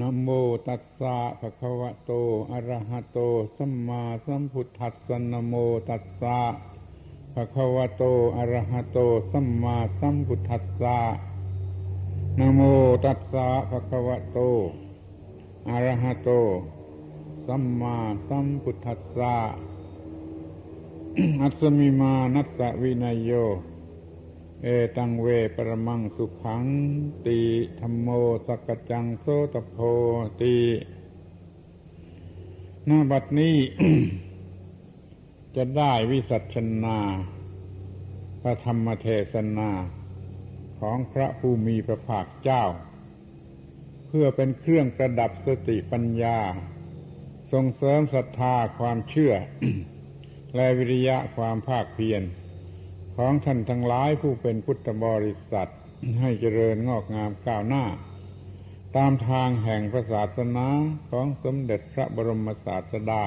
นะโมตัสสะภะคะวะโต อะระหะโต สัมมาสัมพุทธัสสะนะโมตัสสะภะคะวะโต อะระหะโต สัมมาสัมพุทธัสสะนะโมตัสสะภะคะวะโต อะระหะโต สัมมาสัมพุทธัสสะอัสมิมานัสสะวินัยโย เอตังเวปรมังสุขัง ติธรรมโมสกจังโสตโพติหน้าบัดนี้ จะได้วิสัชนาพระธรรมเทศนาของพระผู้มีพระภาคเจ้า เพื่อเป็นเครื่องประดับสติปัญญา ส่งเสริมศรัทธาความเชื่อ และวิริยะความภาคเพียร ของท่านทั้งหลายผู้เป็นพุทธบริษัทให้เจริญงอกงามก้าวหน้า ตามทางแห่งพระศาสนาของสมเด็จพระบรมศาสดา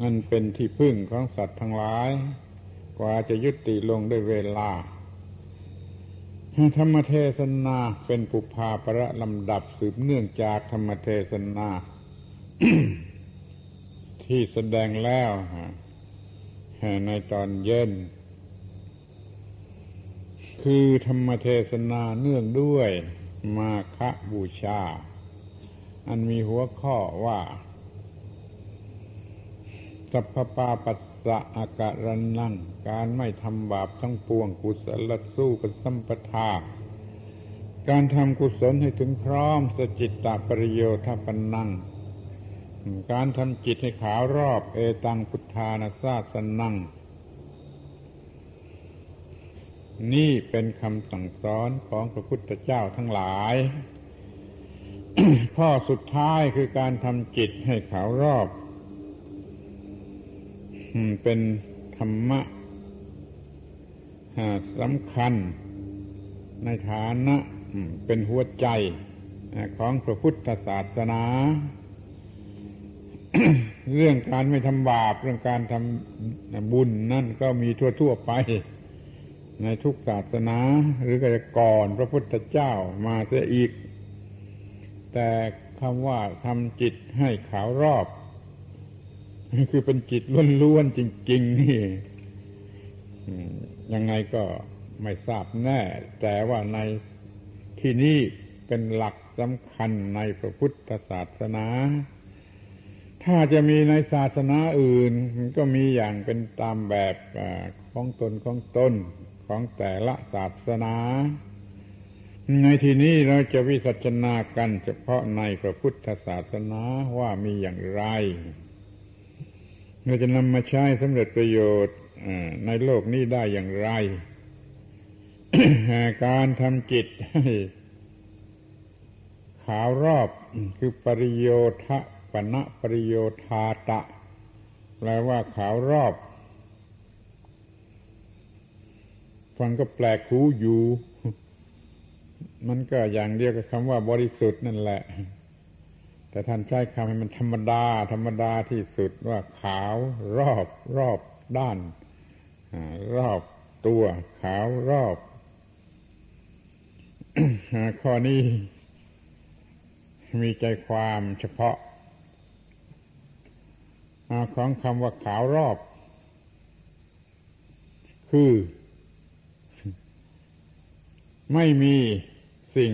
อันเป็นที่พึ่งของสัตว์ทั้งหลาย กว่าจะยุติลงด้วยเวลา ธรรมเทศนาเป็นปุพาประลำดับสืบเนื่องจากธรรมเทศนาที่แสดงแล้วในตอนเย็น คือธรรมเทศนาเนื่องด้วยมาคบูชา อันมีหัวข้อว่า สัพพาปัสสะอาการนัง การไม่ทำบาปทั้งปวงกุศลสู้กับสัมปทา การทำกุศลให้ถึงพร้อมสจิตตปริโยทปนัง การทำจิตให้ขาวรอบเอตังพุทธานาซาสนัง นี่เป็นคำสั่งสอนของพระพุทธเจ้าทั้งหลาย ข้อสุดท้ายคือการทำจิตให้ขาวรอบ เป็นธรรมะสำคัญในฐานะเป็นหัวใจของพระพุทธศาสนา เรื่องการไม่ทำบาป เรื่องการทำบุญนั่นก็มีทั่ว ๆ ไป ในทุกศาสนา หรือก็จะก่อนพระพุทธเจ้ามาเสียอีก แต่คำว่าทำจิตให้ขาวรอบ คือเป็นจิตล้วนๆจริง ๆ นี่ยังไงก็ไม่ทราบแน่ แต่ว่าในที่นี้เป็นหลักสำคัญในพระพุทธศาสนา ถ้าจะมีในศาสนาอื่นก็มีอย่างเป็นตามแบบของตนของตน ของแต่ละศาสนา ในที่นี้เราจะวิสัชนากันเฉพาะในพระพุทธศาสนาว่ามีอย่างไร เราจะนำมาใช้สำเร็จประโยชน์ในโลกนี้ได้อย่างไร การทำจิตให้ ขาวรอบคือปริโยทะปณะปริโยธาตะแปลว่าขาวรอบ ฟังก็แปลกหูอยู่ มันก็อย่างเดียวกับคำว่าบริสุทธิ์นั่นแหละ แต่ท่านใช้คำให้มันธรรมดา ธรรมดาที่สุดว่าขาวรอบรอบด้านรอบตัวขาวรอบข้อนี้มีใจความเฉพาะของคำว่าขาวรอบ คือ ไม่มีสิ่ง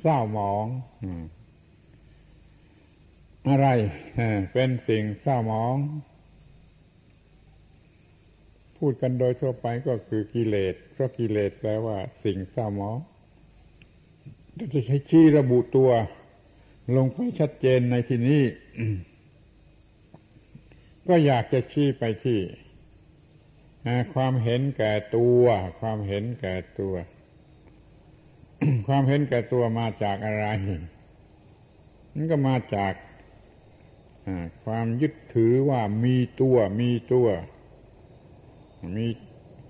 เศร้าหมองอะไรเป็นสิ่งเศร้าหมอง พูดกันโดยทั่วไปก็คือกิเลสเพราะกิเลสแปลว่า สิ่งเศร้าหมองจะใช้ชี้ระบุตัว ลงไปชัดเจนในที่นี้ก็อยากจะชี้ไปที่ความเห็นแก่ตัว ความเห็นแก่ตัว ความเห็นแก่ตัวมาจากอะไรมันก็มาจากความยึดถือว่ามีตัวมีตัว มี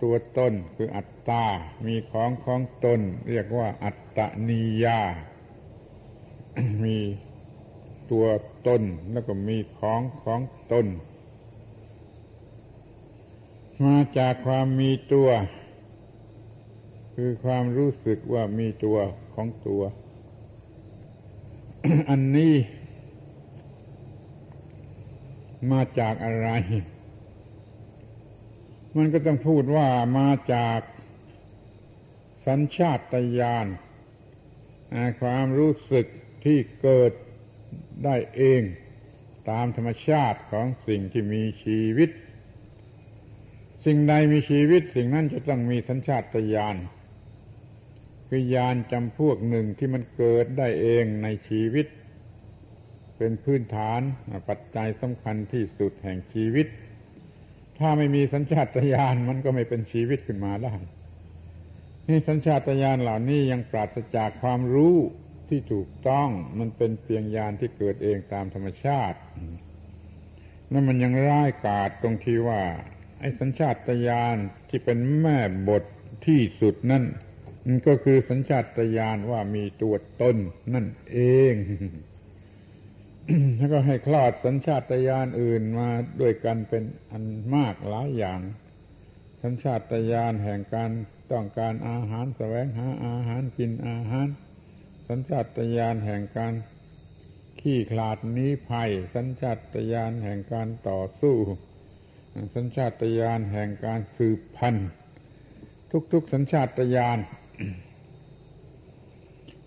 ตัวตนคืออัตตา มีของของตน เรียกว่าอัตตนิยา มีตัวตนแล้วก็มีของของตน มาจากความมีตัว คือความรู้สึกว่ามีตัวของตัว อันนี้ มาจากอะไร มันก็ต้องพูดว่ามาจากสัญชาตญาณความรู้สึกที่เกิดได้เอง ตามธรรมชาติของสิ่งที่มีชีวิต สิ่งใดมีชีวิต สิ่งนั้นจะต้องมีสัญชาตญาณ คือญาณจำพวกหนึ่งที่มันเกิดได้เองในชีวิต เป็นพื้นฐานปัจจัยสำคัญที่สุดแห่งชีวิต ถ้าไม่มีสัญชาตญาณมันก็ไม่เป็นชีวิตขึ้นมาได้นี่สัญชาตญาณเหล่านี้ยังปราศจากความรู้ที่ถูกต้องมันเป็นเพียงญาณที่เกิดเองตามธรรมชาตินั่นมันยังร้ายกาจตรงที่ว่า ไอ้สัญชาตญาณที่เป็นแม่บทที่สุดนั่น ก็คือสัญชาตญาณว่ามีตัวตนนั่นเอง แล้วก็ให้คลอดสัญชาตญาณอื่นมาด้วยกันเป็นอันมากหลายอย่าง สัญชาตญาณแห่งการต้องการอาหารแสวงหาอาหารกินอาหาร สัญชาตญาณแห่งการขี้คลาดนี้ภัย สัญชาตญาณแห่งการต่อสู้ สัญชาตญาณแห่งการสืบพันธุ์ทุกๆสัญชาตญาณ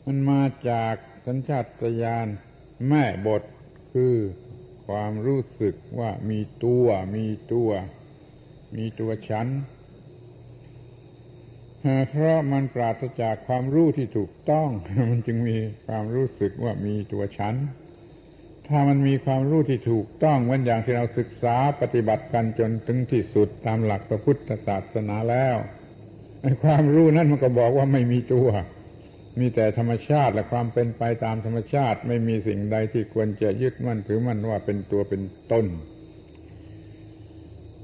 มันมาจากสัญชาตญาณแม่บทคือความรู้สึกว่ามีตัว มีตัว มีตัวฉัน เพราะมันปราศจากความรู้ที่ถูกต้อง มันจึงมีความรู้สึกว่ามีตัวฉัน ถ้ามันมีความรู้ที่ถูกต้องเหมือนอย่างที่เราศึกษาปฏิบัติกันจนถึงที่สุดตามหลักพระพุทธศาสนาแล้ว ความรู้นั้นมันก็บอกว่าไม่มีตัว มีแต่ธรรมชาติและความเป็นไปตามธรรมชาติ ไม่มีสิ่งใดที่ควรจะยึดมั่นถือมั่นว่าเป็นตัวเป็นตน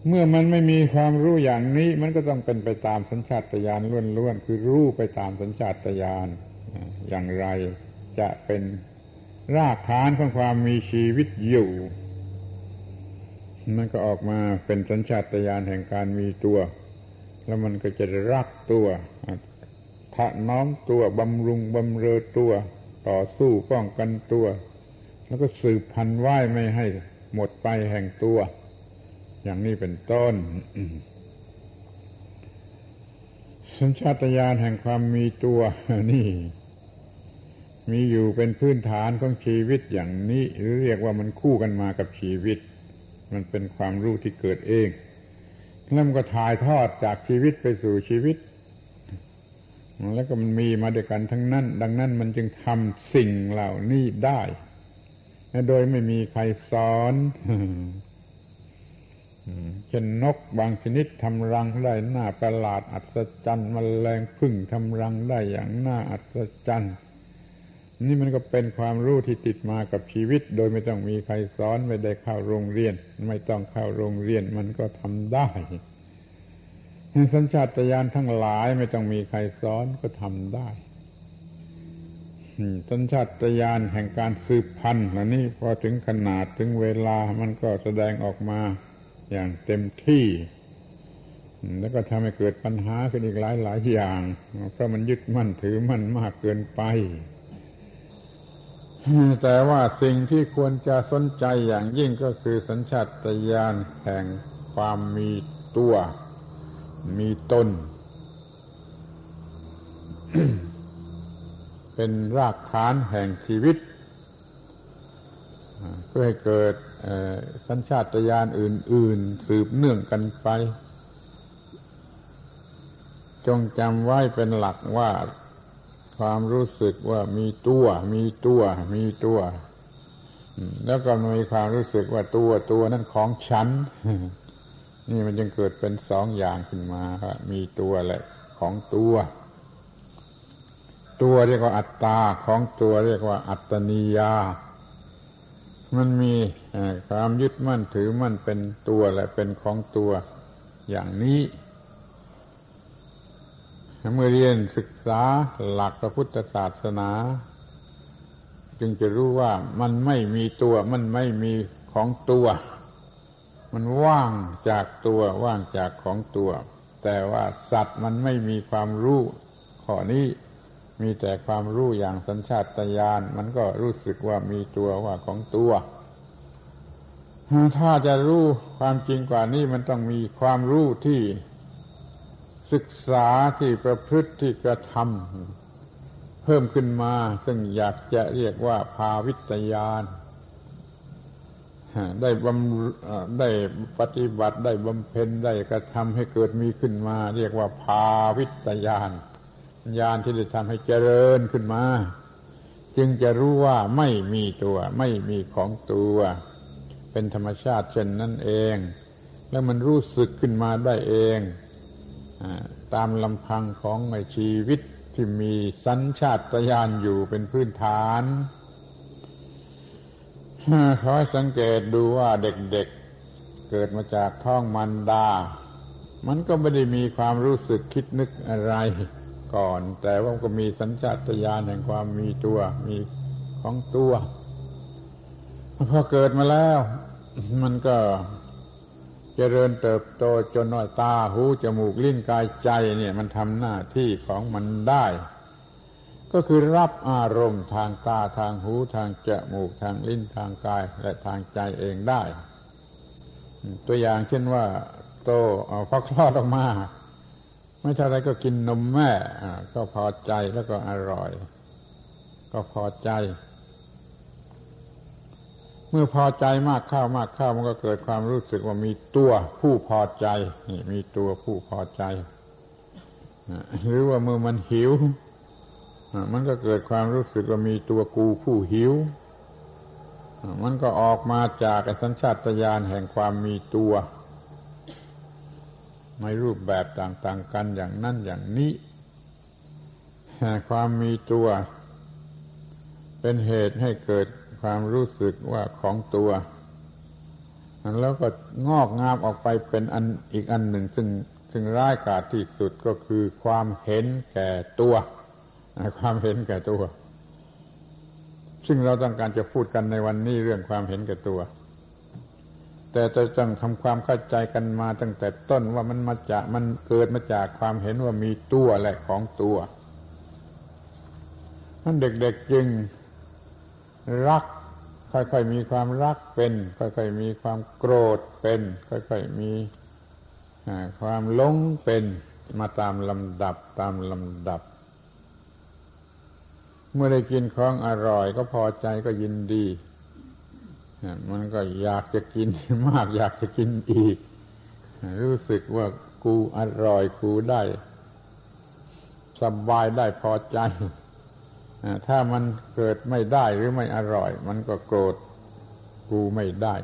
เมื่อมันไม่มีความรู้อย่างนี้ มันก็ต้องเป็นไปตามสัญชาตญาณล้วนๆคือรู้ไปตามสัญชาตญาณอย่างไรจะเป็นรากฐานของความมีชีวิตอยู่มันก็ออกมาเป็นสัญชาตญาณแห่งการมีตัว แล้วมันก็จะรักตัวทะน้อมตัวบำรุงบำเรอตัว ต่อสู้ป้องกันตัว แล้วก็สืบพันธุ์ไหวไม่ให้หมดไปแห่งตัว อย่างนี้เป็นต้นสัญชาตญาณแห่งความมีตัวนี่ มีอยู่เป็นพื้นฐานของชีวิตอย่างนี้ หรือเรียกว่ามันคู่กันมากับชีวิต มันเป็นความรู้ที่เกิดเอง แล้วมันก็ถ่ายทอดจากชีวิตไปสู่ชีวิต แล้วก็มันมีมาด้วยกันทั้งนั้น ดังนั้นมันจึงทำสิ่งเหล่านี้ได้โดยไม่มีใครสอนเช่นนกบางชนิดทำรังได้หน้าประหลาดอัศจรรย์มแมลงพึ่งทำรังได้อย่างน่าอัศจรรย์ นี่มันก็เป็นความรู้ที่ติดมากับชีวิต โดยไม่ต้องมีใครสอนไม่ได้เข้าโรงเรียน ไม่ต้องเข้าโรงเรียนมันก็ทำได้สัญชาตญาณทั้งหลายไม่ต้องมีใครสอนก็ทำได้สัญชาตญาณแห่งการสืบพันธุ์นี่พอถึงขนาดถึงเวลามันก็แสดงออกมาอย่างเต็มที่ แล้วก็ทำให้เกิดปัญหาขึ้นอีกหลายหลายอย่าง เพราะมันยึดมั่นถือมั่นมากเกินไป แต่ว่าสิ่งที่ควรจะสนใจอย่างยิ่งก็คือสัญชาตญาณแห่งความมีตัว มีตน เป็นรากฐานแห่งชีวิต เพื่อให้เกิดสัญชาตญาณอื่น ๆ สืบเนื่องกันไป จงจำไว้เป็นหลักว่า ความรู้สึกว่ามีตัว มีตัว มีตัวแล้วก็มีความรู้สึกว่าตัวตัวนั้นของฉัน นี่มันจึงเกิดเป็นสองอย่างขึ้นมาครับมีตัวและของตัว ตัวเรียกว่าอัตตาของตัวเรียกว่าอัตตนิยา มันมีความยึดมั่นถือมั่นเป็นตัวและเป็นของตัวอย่างนี้ เมื่อเรียนศึกษาหลักพระพุทธศาสนา จึงจะรู้ว่ามันไม่มีตัว มันไม่มีของตัว มันว่างจากตัวว่างจากของตัว แต่ว่าสัตว์มันไม่มีความรู้ข้อนี้มีแต่ความรู้อย่างสัญชาตญาณมันก็รู้สึกว่ามีตัวว่าของตัว ถ้าจะรู้ความจริงกว่านี้มันต้องมีความรู้ที่ ศึกษาที่ประพฤติที่กระทำเพิ่มขึ้นมา ซึ่งอยากจะเรียกว่าภาวิตยานได้บำได้ปฏิบัติได้บำเพ็ญได้กระทำให้เกิดมีขึ้นมา เรียกว่าภาวิตยานญาณที่ได้ทำให้เจริญขึ้นมา จึงจะรู้ว่าไม่มีตัว ไม่มีของตัว เป็นธรรมชาติเช่นนั้นเอง แล้วมันรู้สึกขึ้นมาได้เอง ตามลำพังของชีวิตที่มีสัญชาตญาณอยู่เป็นพื้นฐานขอให้สังเกตดูว่าเด็กๆเกิดมาจากท้องมันดา มันก็ไม่ได้มีความรู้สึกคิดนึกอะไรก่อน แต่ว่าก็มีสัญชาตญาณแห่งความมีตัวมีของตัว พอเกิดมาแล้ว มันก็ เจริญเติบโตจนน้อยตาหูจมูกลิ้นกายใจเนี่ยมันทำหน้าที่ของมันได้ ก็คือรับอารมณ์ทางตาทางหูทางจมูกทางลิ้นทางกายและทางใจเองได้ ตัวอย่างเช่นว่า โตเอาพอคลอดออกมาไม่ใช่อะไรก็กินนมแม่ก็พอใจแล้วก็อร่อย ก็พอใจ มื่อพอใจมากข้าวมากข้าวมันก็เกิดความรู้สึกว่ามีตัวผู้พอใจนี่มีตัวผู้พอใจหรือว่าเมื่อมันหิวมันก็เกิดความรู้สึกว่ามีตัวกูผู้หิว มันก็ออกมาจากสัญชาตญาณแห่งความมีตัว ในรูปแบบต่างๆกันอย่างนั้นอย่างนี้ความมีตัว เป็นเหตุให้เกิด ความรู้สึกว่าของตัวแล้วก็งอกงามออกไปเป็นอันอีกอันหนึ่ง ซึ่งซึ่งร้ายกาจที่สุดก็คือความเห็นแก่ตัว ความเห็นแก่ตัว ซึ่งเราต้องการจะพูดกันในวันนี้เรื่องความเห็นแก่ตัว แต่จะต้องทำความเข้าใจกันมาตั้งแต่ต้นว่ามันมาจากมันเกิดมาจากความเห็นว่ามีตัวและของตัวนั่นเด็กๆจึง รัก ค่อยๆมีความรักเป็น ค่อยๆมีความโกรธเป็น ค่อยๆมีความหลงเป็นมาตามลำดับตามลำดับ เมื่อได้กินของอร่อยก็พอใจก็ยินดี มันก็อยากจะกินมาก อยากจะกินอีก รู้สึกว่ากูอร่อยกูได้ สบายได้พอใจ ถ้ามันเกิดไม่ได้หรือไม่อร่อย มันก็โกรธกูไม่ได้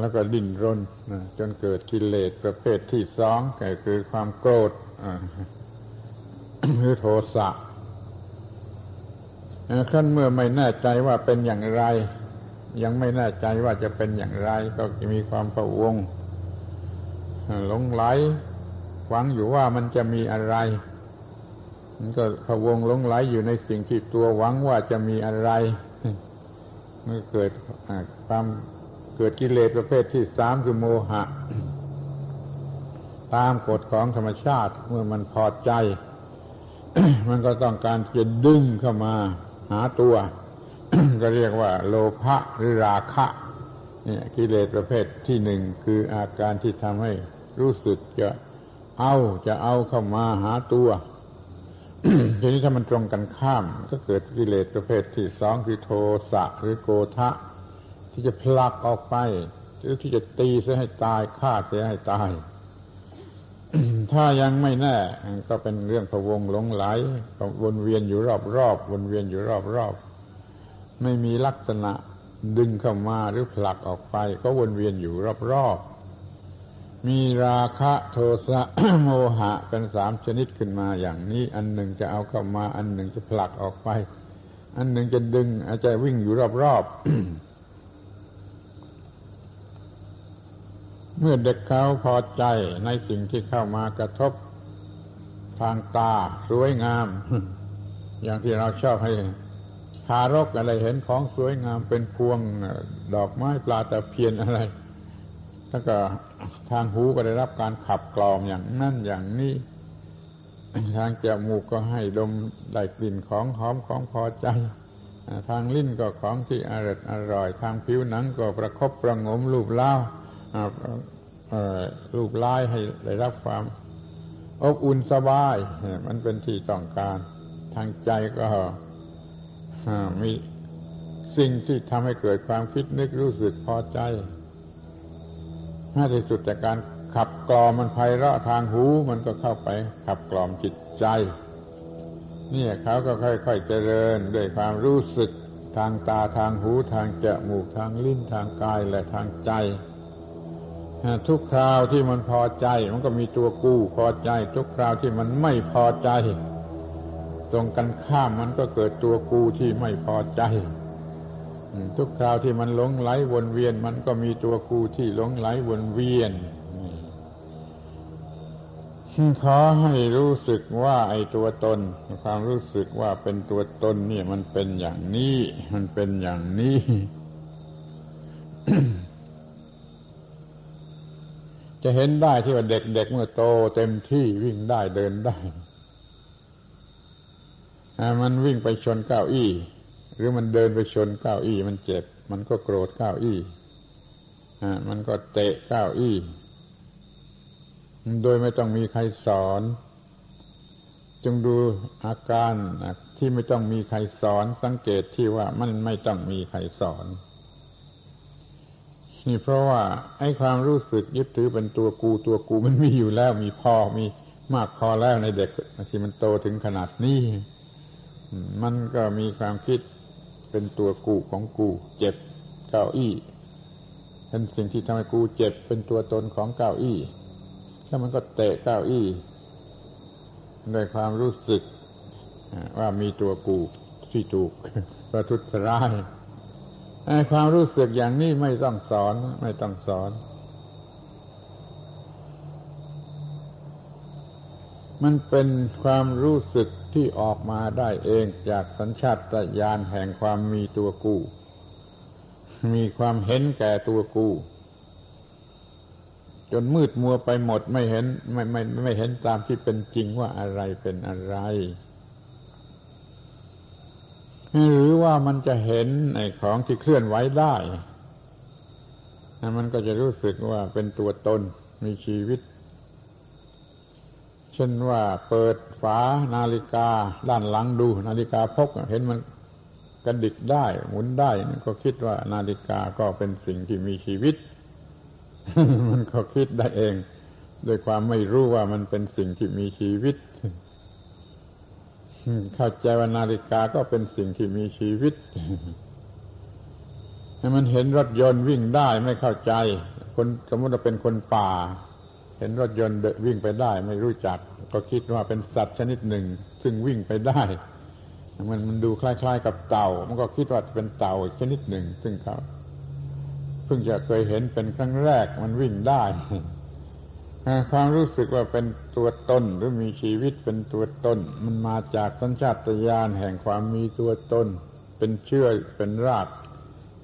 แล้วก็ดิ้นรนจนเกิดกิเลสประเภทที่สองก็คือความโกรธหรือโทสะขั้นเมื่อไม่แน่ใจว่าเป็นอย่างไร ยังไม่แน่ใจว่าจะเป็นอย่างไร ก็มีความผวงหลงไหลหวังอยู่ว่ามันจะมีอะไร มันก็ผวงลงไหลอยู่ในสิ่งที่ตัวหวังว่าจะมีอะไรเมื่อเกิดความเกิดกิเลสประเภทที่สามคือโมหะ ตามกฎของธรรมชาติเมื่อมันพอใจ มันก็ต้องการจะดึงเข้ามาหาตัว ก็เรียกว่า โลภะหรือราคะเนี่ยกิเลสประเภทที่หนึ่งคืออาการที่ทำให้รู้สึกจะเอาจะเอาเข้ามาหาตัว ทีนี้ถ้ามันตรงกันข้าม ก็เกิดกิเลสประเภทที่สองคือโทสะหรือโกทะ ที่จะพลักออกไป หรือที่จะตีเสียให้ตายฆ่าเสียให้ตาย ถ้ายังไม่แน่ ก็เป็นเรื่องพะวงหลงไหลวนเวียนอยู่รอบๆวนเวียนอยู่รอบๆไม่มีลักษณะดึงเข้ามาหรือผลักออกไป ก็วนเวียนอยู่รอบๆ มีราคะโทสะโมหะเป็นสามชนิดขึ้นมาอย่างนี้ อันหนึ่งจะเอาเข้ามา อันหนึ่งจะผลักออกไป อันหนึ่งจะดึง อาจจะวิ่งอยู่รอบๆเมื่อเด็กเขาพอใจในสิ่งที่เข้ามากระทบทางตาสวยงาม อย่างที่เราชอบให้ทารกอะไรเห็นของสวยงามเป็นพวงดอกไม้ปลาตะเพียนอะไรแล้วก็ ทางหูก็ได้รับการขับกล่อมอย่างนั่นอย่างนี้ทางจมูกก็ให้ดมได้กลิ่นของหอมของพอใจ ทางลิ้นก็ของที่อร่อยอร่อย ทางผิวหนังก็ประคบประงมรูปเล่ารูปลายให้ได้รับความอบอุ่นสบาย มันเป็นที่ต้องการ ทางใจก็มีสิ่งที่ทำให้เกิดความคิดนึกรู้สึกพอใจ ถ้าที่สุดจากการขับกล่อมมันไพเราะทางหูมันก็เข้าไปขับกล่อมจิตใจ นี่เขาก็ค่อยๆเจริญด้วยความรู้สึกทางตาทางหูทางจมูกทางลิ้นทางกายและทางใจ ทุกคราวที่มันพอใจ มันก็มีตัวกู้พอใจ ทุกคราวที่มันไม่พอใจ ตรงกันข้ามมันก็เกิดตัวกูที่ไม่พอใจ ทุกคราวที่มันหลงไหลวนเวียน มันก็มีตัวกูที่หลงไหลวนเวียนขอให้รู้สึกว่าไอ้ตัวตน ความรู้สึกว่าเป็นตัวตนเนี่ย มันเป็นอย่างนี้ มันเป็นอย่างนี้ จะเห็นได้ที่ว่าเด็กๆเมื่อโตเต็มที่วิ่งได้เดินได้มันวิ่งไปชนเก้าอี้ หรือมันเดินไปชนเก้าอี้มันเจ็บ มันก็โกรธเก้าอี้มันก็เตะเก้าอี้ โดยไม่ต้องมีใครสอน จงดูอาการที่ไม่ต้องมีใครสอน สังเกตที่ว่ามันไม่ต้องมีใครสอน นี่เพราะว่าไอ้ความรู้สึกยึดถือเป็นตัวกูตัวกูมันมีอยู่แล้วมีพอมีมากพอแล้วในเด็กที่มันโตถึงขนาดนี้ มันก็มีความคิด เป็นตัวกูของกู เจ็บเก้าอี้เป็นสิ่งที่ทำให้กูเจ็บเป็นตัวตนของเก้าอี้ แล้วมันก็เตะเก้าอี้ด้วยความรู้สึกว่ามีตัวกูที่ถูกประทุษร้ายความรู้สึกอย่างนี้ไม่ต้องสอนไม่ต้องสอน มันเป็นความรู้สึกที่ออกมาได้เองจากสัญชาตญาณแห่งความมีตัวกู มีความเห็นแก่ตัวกู จนมืดมัวไปหมดไม่เห็นไม่ไม่ไม่เห็นตามที่เป็นจริงว่าอะไรเป็นอะไร หรือว่ามันจะเห็นไอ้ของที่เคลื่อนไหวได้มันก็จะรู้สึกว่าเป็นตัวตนมีชีวิต เช่นว่าเปิดฝานาฬิกาด้านหลังดู นาฬิกาพกเห็นมันกระดิกได้ หมุนได้ก็คิดว่านาฬิกาก็เป็นสิ่งที่มีชีวิต มันก็คิดได้เองด้วยความไม่รู้ว่ามันเป็นสิ่งที่มีชีวิตเข้าใจว่านาฬิกาก็เป็นสิ่งที่มีชีวิตมันเห็นรถยนต์วิ่งได้ไม่เข้าใจ คนสมมติว่าเป็นคนป่า เห็นรถยนต์วิ่งไปได้ ไม่รู้จัก ก็คิดว่าเป็นสัตว์ชนิดหนึ่ง ซึ่งวิ่งไปได้ มันมันดูคล้าย ๆ กับเต่า มันก็คิดว่าเป็นเต่าชนิดหนึ่ง ซึ่งเขาเพิ่งจะเคยเห็นเป็นครั้งแรกมันวิ่งได้ความรู้สึกว่าเป็นตัวตนหรือมีชีวิตเป็นตัวตนมันมาจากสัญชาตญาณแห่งความมีตัวตนเป็นเชื่อเป็นราก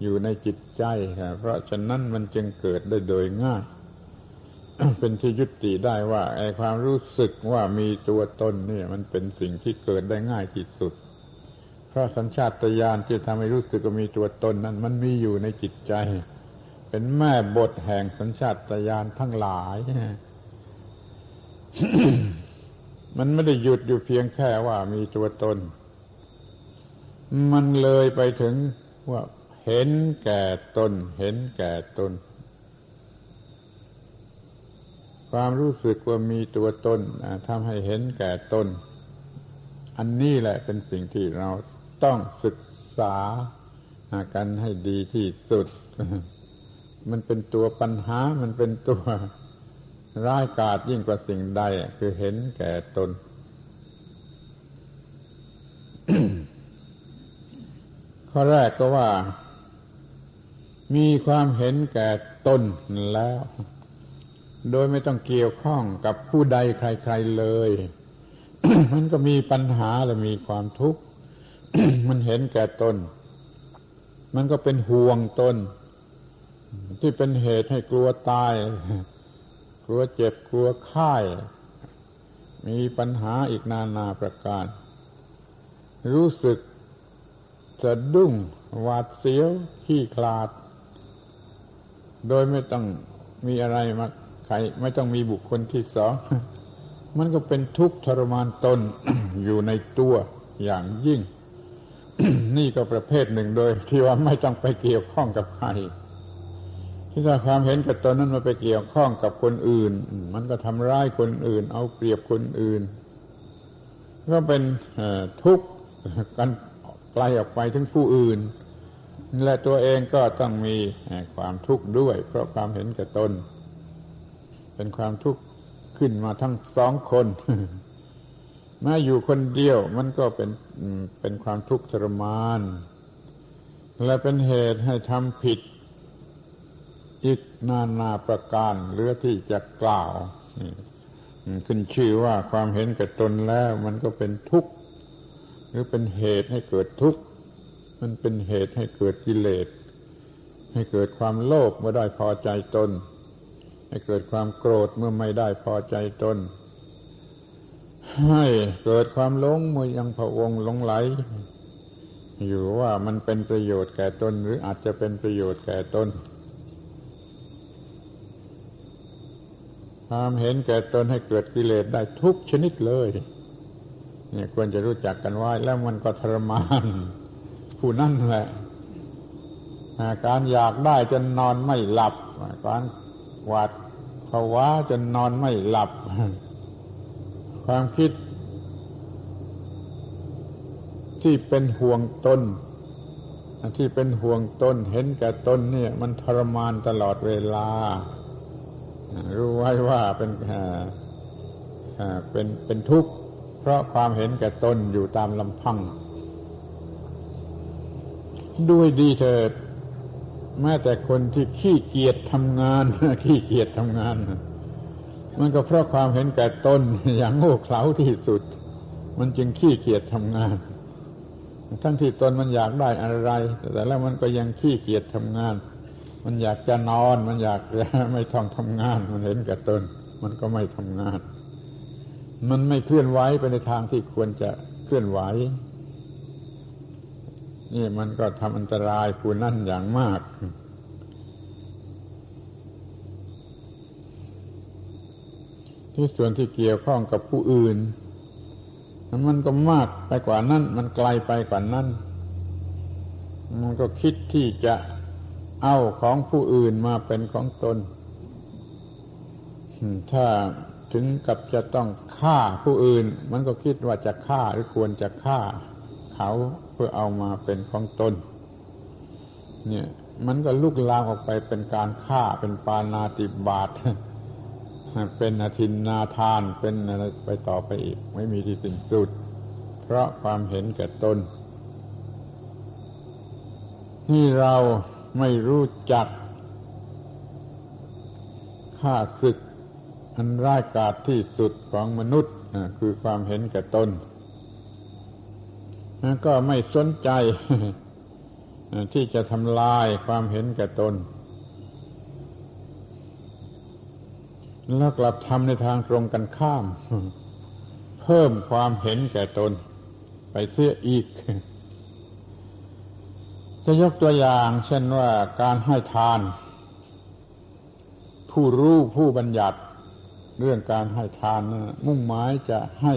อยู่ในจิตใจ เพราะฉะนั้นมันจึงเกิดได้โดยง่าย เป็นที่ยุติได้ว่าไอ้ความรู้สึกว่ามีตัวตนนี่มันเป็นสิ่งที่เกิดได้ง่ายที่สุด เพราะสัญชาตญาณที่ทำให้รู้สึกว่ามีตัวตนนั้น มันมีอยู่ในจิตใจ เป็นแม่บทแห่งสัญชาตญาณทั้งหลายมันไม่ได้หยุดอยู่เพียงแค่ว่ามีตัวตน มันเลยไปถึงว่าเห็นแก่ตน เห็นแก่ตน ความรู้สึกว่ามีตัวตนทำให้เห็นแก่ตน อันนี้แหละเป็นสิ่งที่เราต้องศึกษากันให้ดีที่สุด มันเป็นตัวปัญหา มันเป็นตัวร้ายกาจยิ่งกว่าสิ่งใด คือเห็นแก่ตน ข้อแรกก็ว่า มีความเห็นแก่ตนแล้ว โดยไม่ต้องเกี่ยวข้องกับผู้ใดใคร ๆเลย มันก็มีปัญหาและมีความทุกข์ มันเห็นแก่ตน มันก็เป็นห่วงตน ที่เป็นเหตุให้กลัวตาย กลัวเจ็บกลัวไข้มีปัญหาอีกนานาประการ รู้สึกสะดุ้งหวาดเสียวขี้คลาด โดยไม่ต้องมีอะไรมา ใคร ไม่ต้องมีบุคคลที่สอง มันก็เป็นทุกข์ทรมานตนอยู่ในตัวอย่างยิ่ง นี่ก็ประเภทหนึ่งโดย ที่ว่าไม่ต้องไปเกี่ยวข้องกับใครที่ถ้าความเห็นกับตนนั้นมาไปเกี่ยวข้องกับคนอื่น มันก็ทำร้ายคนอื่น เอาเปรียบคนอื่น ก็เป็นทุกข์กันไกลออกไปถึงผู้อื่น และตัวเองก็ต้องมีความทุกข์ด้วย เพราะความเห็นแก่ตน เป็นความทุกข์ขึ้นมาทั้งสองคนแม้อยู่คนเดียวมันก็เป็นเป็นความทุกข์ทรมาน และเป็นเหตุให้ทำผิด อีกนานาประการเหลือที่จะกล่าวขึ้นชื่อว่าความเห็นแก่ตนแล้ว มันก็เป็นทุกข์ หรือเป็นเหตุให้เกิดทุกข์ มันเป็นเหตุให้เกิดกิเลสให้เกิดความโลภเมื่อได้พอใจตน ให้เกิดความโกรธเมื่อไม่ได้พอใจตน ให้เกิดความหลงเมื่อยังพะวงหลงไหล อยู่ว่ามันเป็นประโยชน์แก่ตน หรืออาจจะเป็นประโยชน์แก่ตนความเห็นแก่ตนให้เกิดกิเลสได้ทุกชนิดเลย เนี่ยควรจะรู้จักกันไว้แล้วมันก็ทรมาน ผู้นั่นแหละการอยากได้จนนอนไม่หลับการ หวาดภาวะจนนอนไม่หลับ ความคิด ที่เป็นห่วงตนที่เป็นห่วงตนเห็นแก่ตนเนี่ย มันทรมานตลอดเวลา รู้ไว้ว่าเป็นเป็นเป็นทุกข์ เพราะความเห็นแก่ตนอยู่ตามลำพัง ด้วยดีเถิด แม้แต่คนที่ขี้เกียจทำงาน ขี้เกียจทำงาน มันก็เพราะความเห็นแก่ตนอย่างโง่เขลาที่สุด มันจึงขี้เกียจทำงาน ทั้งที่ตนมันอยากได้อะไร แต่แล้วมันก็ยังขี้เกียจทำงาน มันอยากจะนอน มันอยากจะไม่ต้องทำงาน มันเห็นแก่ตน มันก็ไม่ทำงาน มันไม่เคลื่อนไหวไปในทางที่ควรจะเคลื่อนไหว นี่มันก็ทำอันตรายผู้นั่นอย่างมาก ที่ส่วนที่เกี่ยวข้องกับผู้อื่น มันก็มากไปกว่านั้น มันไกลไปกว่านั้น มันก็คิดที่จะเอาของผู้อื่นมาเป็นของตน ถ้าถึงกับจะต้องฆ่าผู้อื่น มันก็คิดว่าจะฆ่าหรือควรจะฆ่าเขา พื่อเอามาเป็นของตน เนี่ย มันก็ลุกลามออกไปเป็นการฆ่าเป็นปานาติบาตเป็นอธินนาทานเป็นอะไรไปต่อไปอีก ไม่มีที่สิ้นสุด เพราะความเห็นแก่ตนนี่เราไม่รู้จักค่าศึก อันร้ายกาจที่สุดของมนุษย์คือความเห็นแก่ตน ก็ไม่สนใจที่จะทำลายความเห็นแก่ตน แล้วกลับทำในทางตรงกันข้าม เพิ่มความเห็นแก่ตน ไปเสียอีก จะยกตัวอย่าง เช่นว่าการให้ทาน ผู้รู้ผู้บัญญัติ เรื่องการให้ทานนะมุ่งหมายจะให้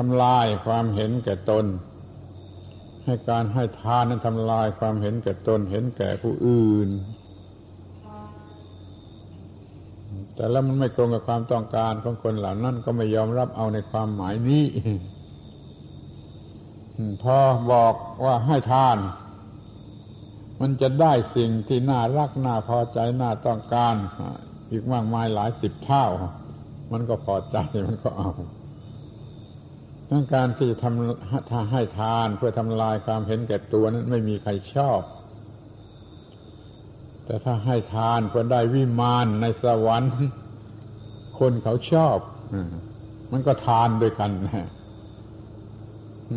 ทำลายความเห็นแก่ตน ให้การให้ทานนั้นทำลายความเห็นแก่ตน เห็นแก่ผู้อื่น แต่แล้วมันไม่ตรงกับความต้องการของคนเหล่านั้นก็ไม่ยอมรับเอาในความหมายนี้พอบอกว่าให้ทาน มันจะได้สิ่งที่น่ารักน่าพอใจน่าต้องการ อีกมากมายหลายสิบเท่า มันก็พอใจมันก็เอา ทั้งการที่จะทำถ้าให้ทานเพื่อทำลายความเห็นแก่ตัวนั้นไม่มีใครชอบ แต่ถ้าให้ทานเพื่อได้วิมานในสวรรค์ คนเขาชอบมันก็ทานด้วยกันนะ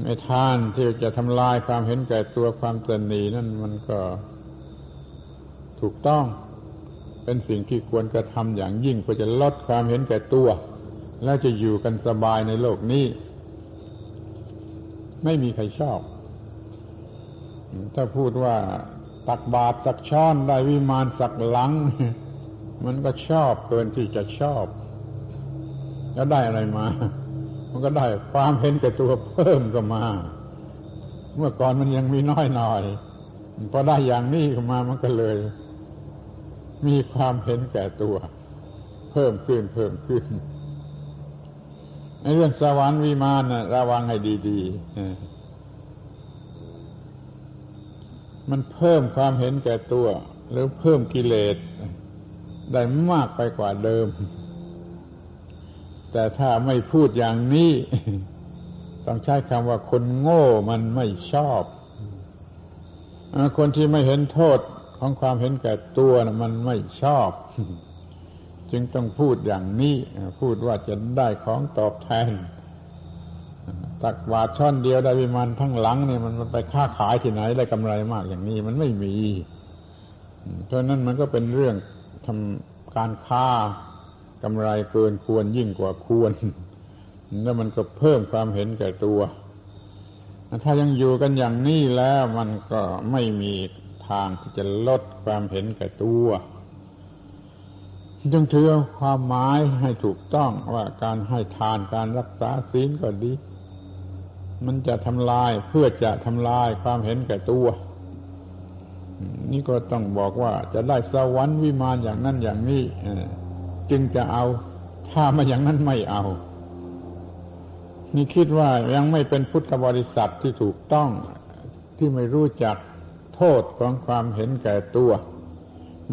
ไอ้ทานที่จะทำลายความเห็นแก่ตัวความตนีนั่นมันก็ถูกต้อง เป็นสิ่งที่ควรกระทำอย่างยิ่งเพื่อจะลดความเห็นแก่ตัว แล้วจะอยู่กันสบายในโลกนี้ ไม่มีใครชอบ ถ้าพูดว่าตักบาตรสักช้อนได้วิมานสักหลัง มันก็ชอบเกินที่จะชอบแล้วได้อะไรมา มันก็ได้ความเห็นแก่ตัวเพิ่มก็มา เมื่อก่อนมันยังมีน้อยหน่อยพอได้อย่างนี้มามันก็เลย มีความเห็นแก่ตัว เพิ่มขึ้นเพิ่มขึ้น ในเรื่องสวรรค์วิมานนะระวังให้ดีๆมันเพิ่มความเห็นแก่ตัว หรือเพิ่มกิเลส ได้มากไปกว่าเดิม แต่ถ้าไม่พูดอย่างนี้ ต้องใช้คำว่าคนโง่มันไม่ชอบคนที่ไม่เห็นโทษของความเห็นแก่ตัวนะมันไม่ชอบ จึงต้องพูดอย่างนี้ พูดว่าจะได้ของตอบแทน ตักบาทช่อนเดียวได้วิมานทั้งหลังเนี่ยมันไปค้าขายที่ไหนได้กำไรมากอย่างนี้มันไม่มีเพราะนั้นมันก็เป็นเรื่องทำการค้ากำไรเกินควรยิ่งกว่าควร แล้วมันก็เพิ่มความเห็นแก่ตัว ถ้ายังอยู่กันอย่างนี้แล้วมันก็ไม่มีทางที่จะลดความเห็นแก่ตัว จึงถือความหมายให้ถูกต้องว่าการให้ทานการรักษาศีลก็ดี มันจะทำลายเพื่อจะทำลายความเห็นแก่ตัว นี่ก็ต้องบอกว่าจะได้สวรรค์วิมานอย่างนั้นอย่างนี้จึงจะเอาถ้าม่อย่างนั้นไม่เอา นี่คิดว่ายังไม่เป็นพุทธบริษัทที่ถูกต้องที่ไม่รู้จักโทษของความเห็นแก่ตัว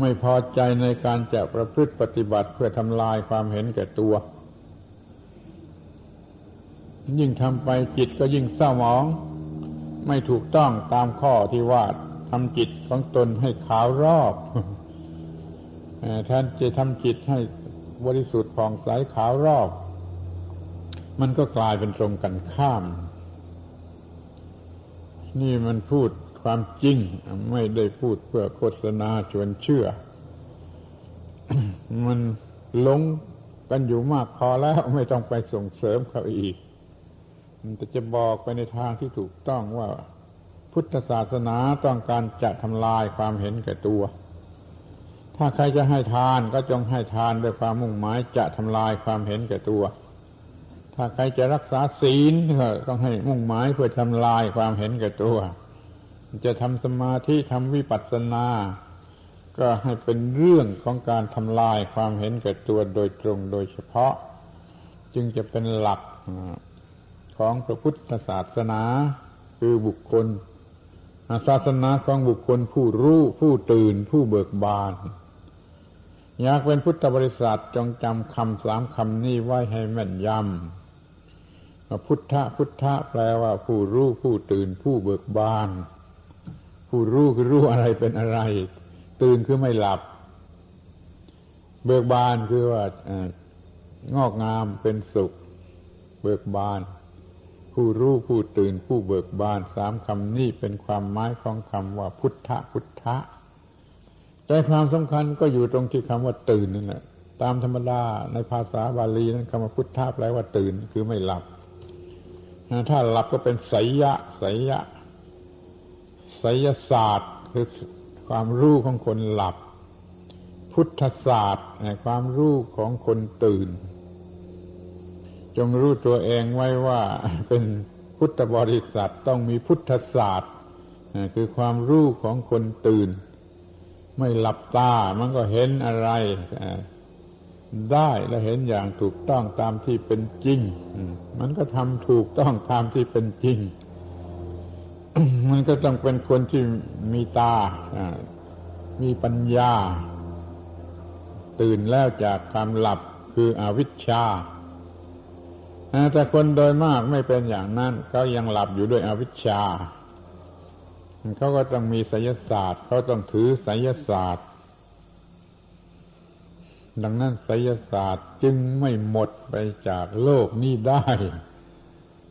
ไม่พอใจในการจะประพฤติปฏิบัติเพื่อทำลายความเห็นแก่ตัว ยิ่งทำไปจิตก็ยิ่งเศร้าหมอง ไม่ถูกต้องตามข้อที่ว่าทำจิตของตนให้ขาวรอบแทนจะทำจิตให้บริสุทธิ์ผ่องใสขาวรอบ มันก็กลายเป็นตรงกันข้าม นี่มันพูด ความจริง ไม่ได้พูดเพื่อโฆษณาชวนเชื่อ มันหลงกันอยู่มากพอแล้วไม่ต้องไปส่งเสริมเขาอีก มันจะบอกไปในทางที่ถูกต้องว่า พุทธศาสนาต้องการจะทำลายความเห็นแก่ตัว ถ้าใครจะให้ทานก็จงให้ทานด้วยความมุ่งหมายจะทำลายความเห็นแก่ตัว ถ้าใครจะรักษาศีลก็ต้องให้มุ่งหมายเพื่อทำลายความเห็นแก่ตัว จะทำสมาธิทำวิปัสสนา ก็ให้เป็นเรื่องของการทำลายความเห็นแก่ตัวโดยตรงโดยเฉพาะ จึงจะเป็นหลักของพระพุทธศาสนาคือบุคคลศาสนาของบุคคลผู้รู้ผู้ตื่นผู้เบิกบาน อยากเป็นพุทธบริษัทจงจำคำสามคำนี้ไว้ให้แม่นยำพุทธะพุทธะแปลว่าผู้รู้ผู้ตื่นผู้เบิกบาน ผู้รู้คือรู้อะไรเป็นอะไร ตื่นคือไม่หลับ เบิกบานคือว่างอกงามเป็นสุข เบิกบาน ผู้รู้ผู้ตื่นผู้เบิกบานสามคำนี้เป็นความหมายของคำว่าพุทธะพุทธะแต่ความสำคัญก็อยู่ตรงที่คำว่าตื่นนั่นแหละตามธรรมดาในภาษาบาลีนั้นคำว่าพุทธะแปลว่าตื่นคือไม่หลับ ถ้าหลับก็เป็นไสยะไสยะ ไสยศาสตร์คือความรู้ของคนหลับ พุทธศาสตร์ความรู้ของคนตื่น จงรู้ตัวเองไว้ว่าเป็นพุทธบริษัทต้องมีพุทธศาสตร์คือความรู้ของคนตื่น ไม่หลับตามันก็เห็นอะไรได้และเห็นอย่างถูกต้องตามที่เป็นจริง มันก็ทำถูกต้องตามที่เป็นจริง มันก็ต้องเป็นคนที่มีตา มีปัญญา ตื่นแล้วจากความหลับคืออวิชชา แต่คนโดยมากไม่เป็นอย่างนั้นเขายังหลับอยู่ด้วยอวิชชา เขาก็ต้องมีไสยศาสตร์ เขาต้องถือไสยศาสตร์ ดังนั้นไสยศาสตร์จึงไม่หมดไปจากโลกนี้ได้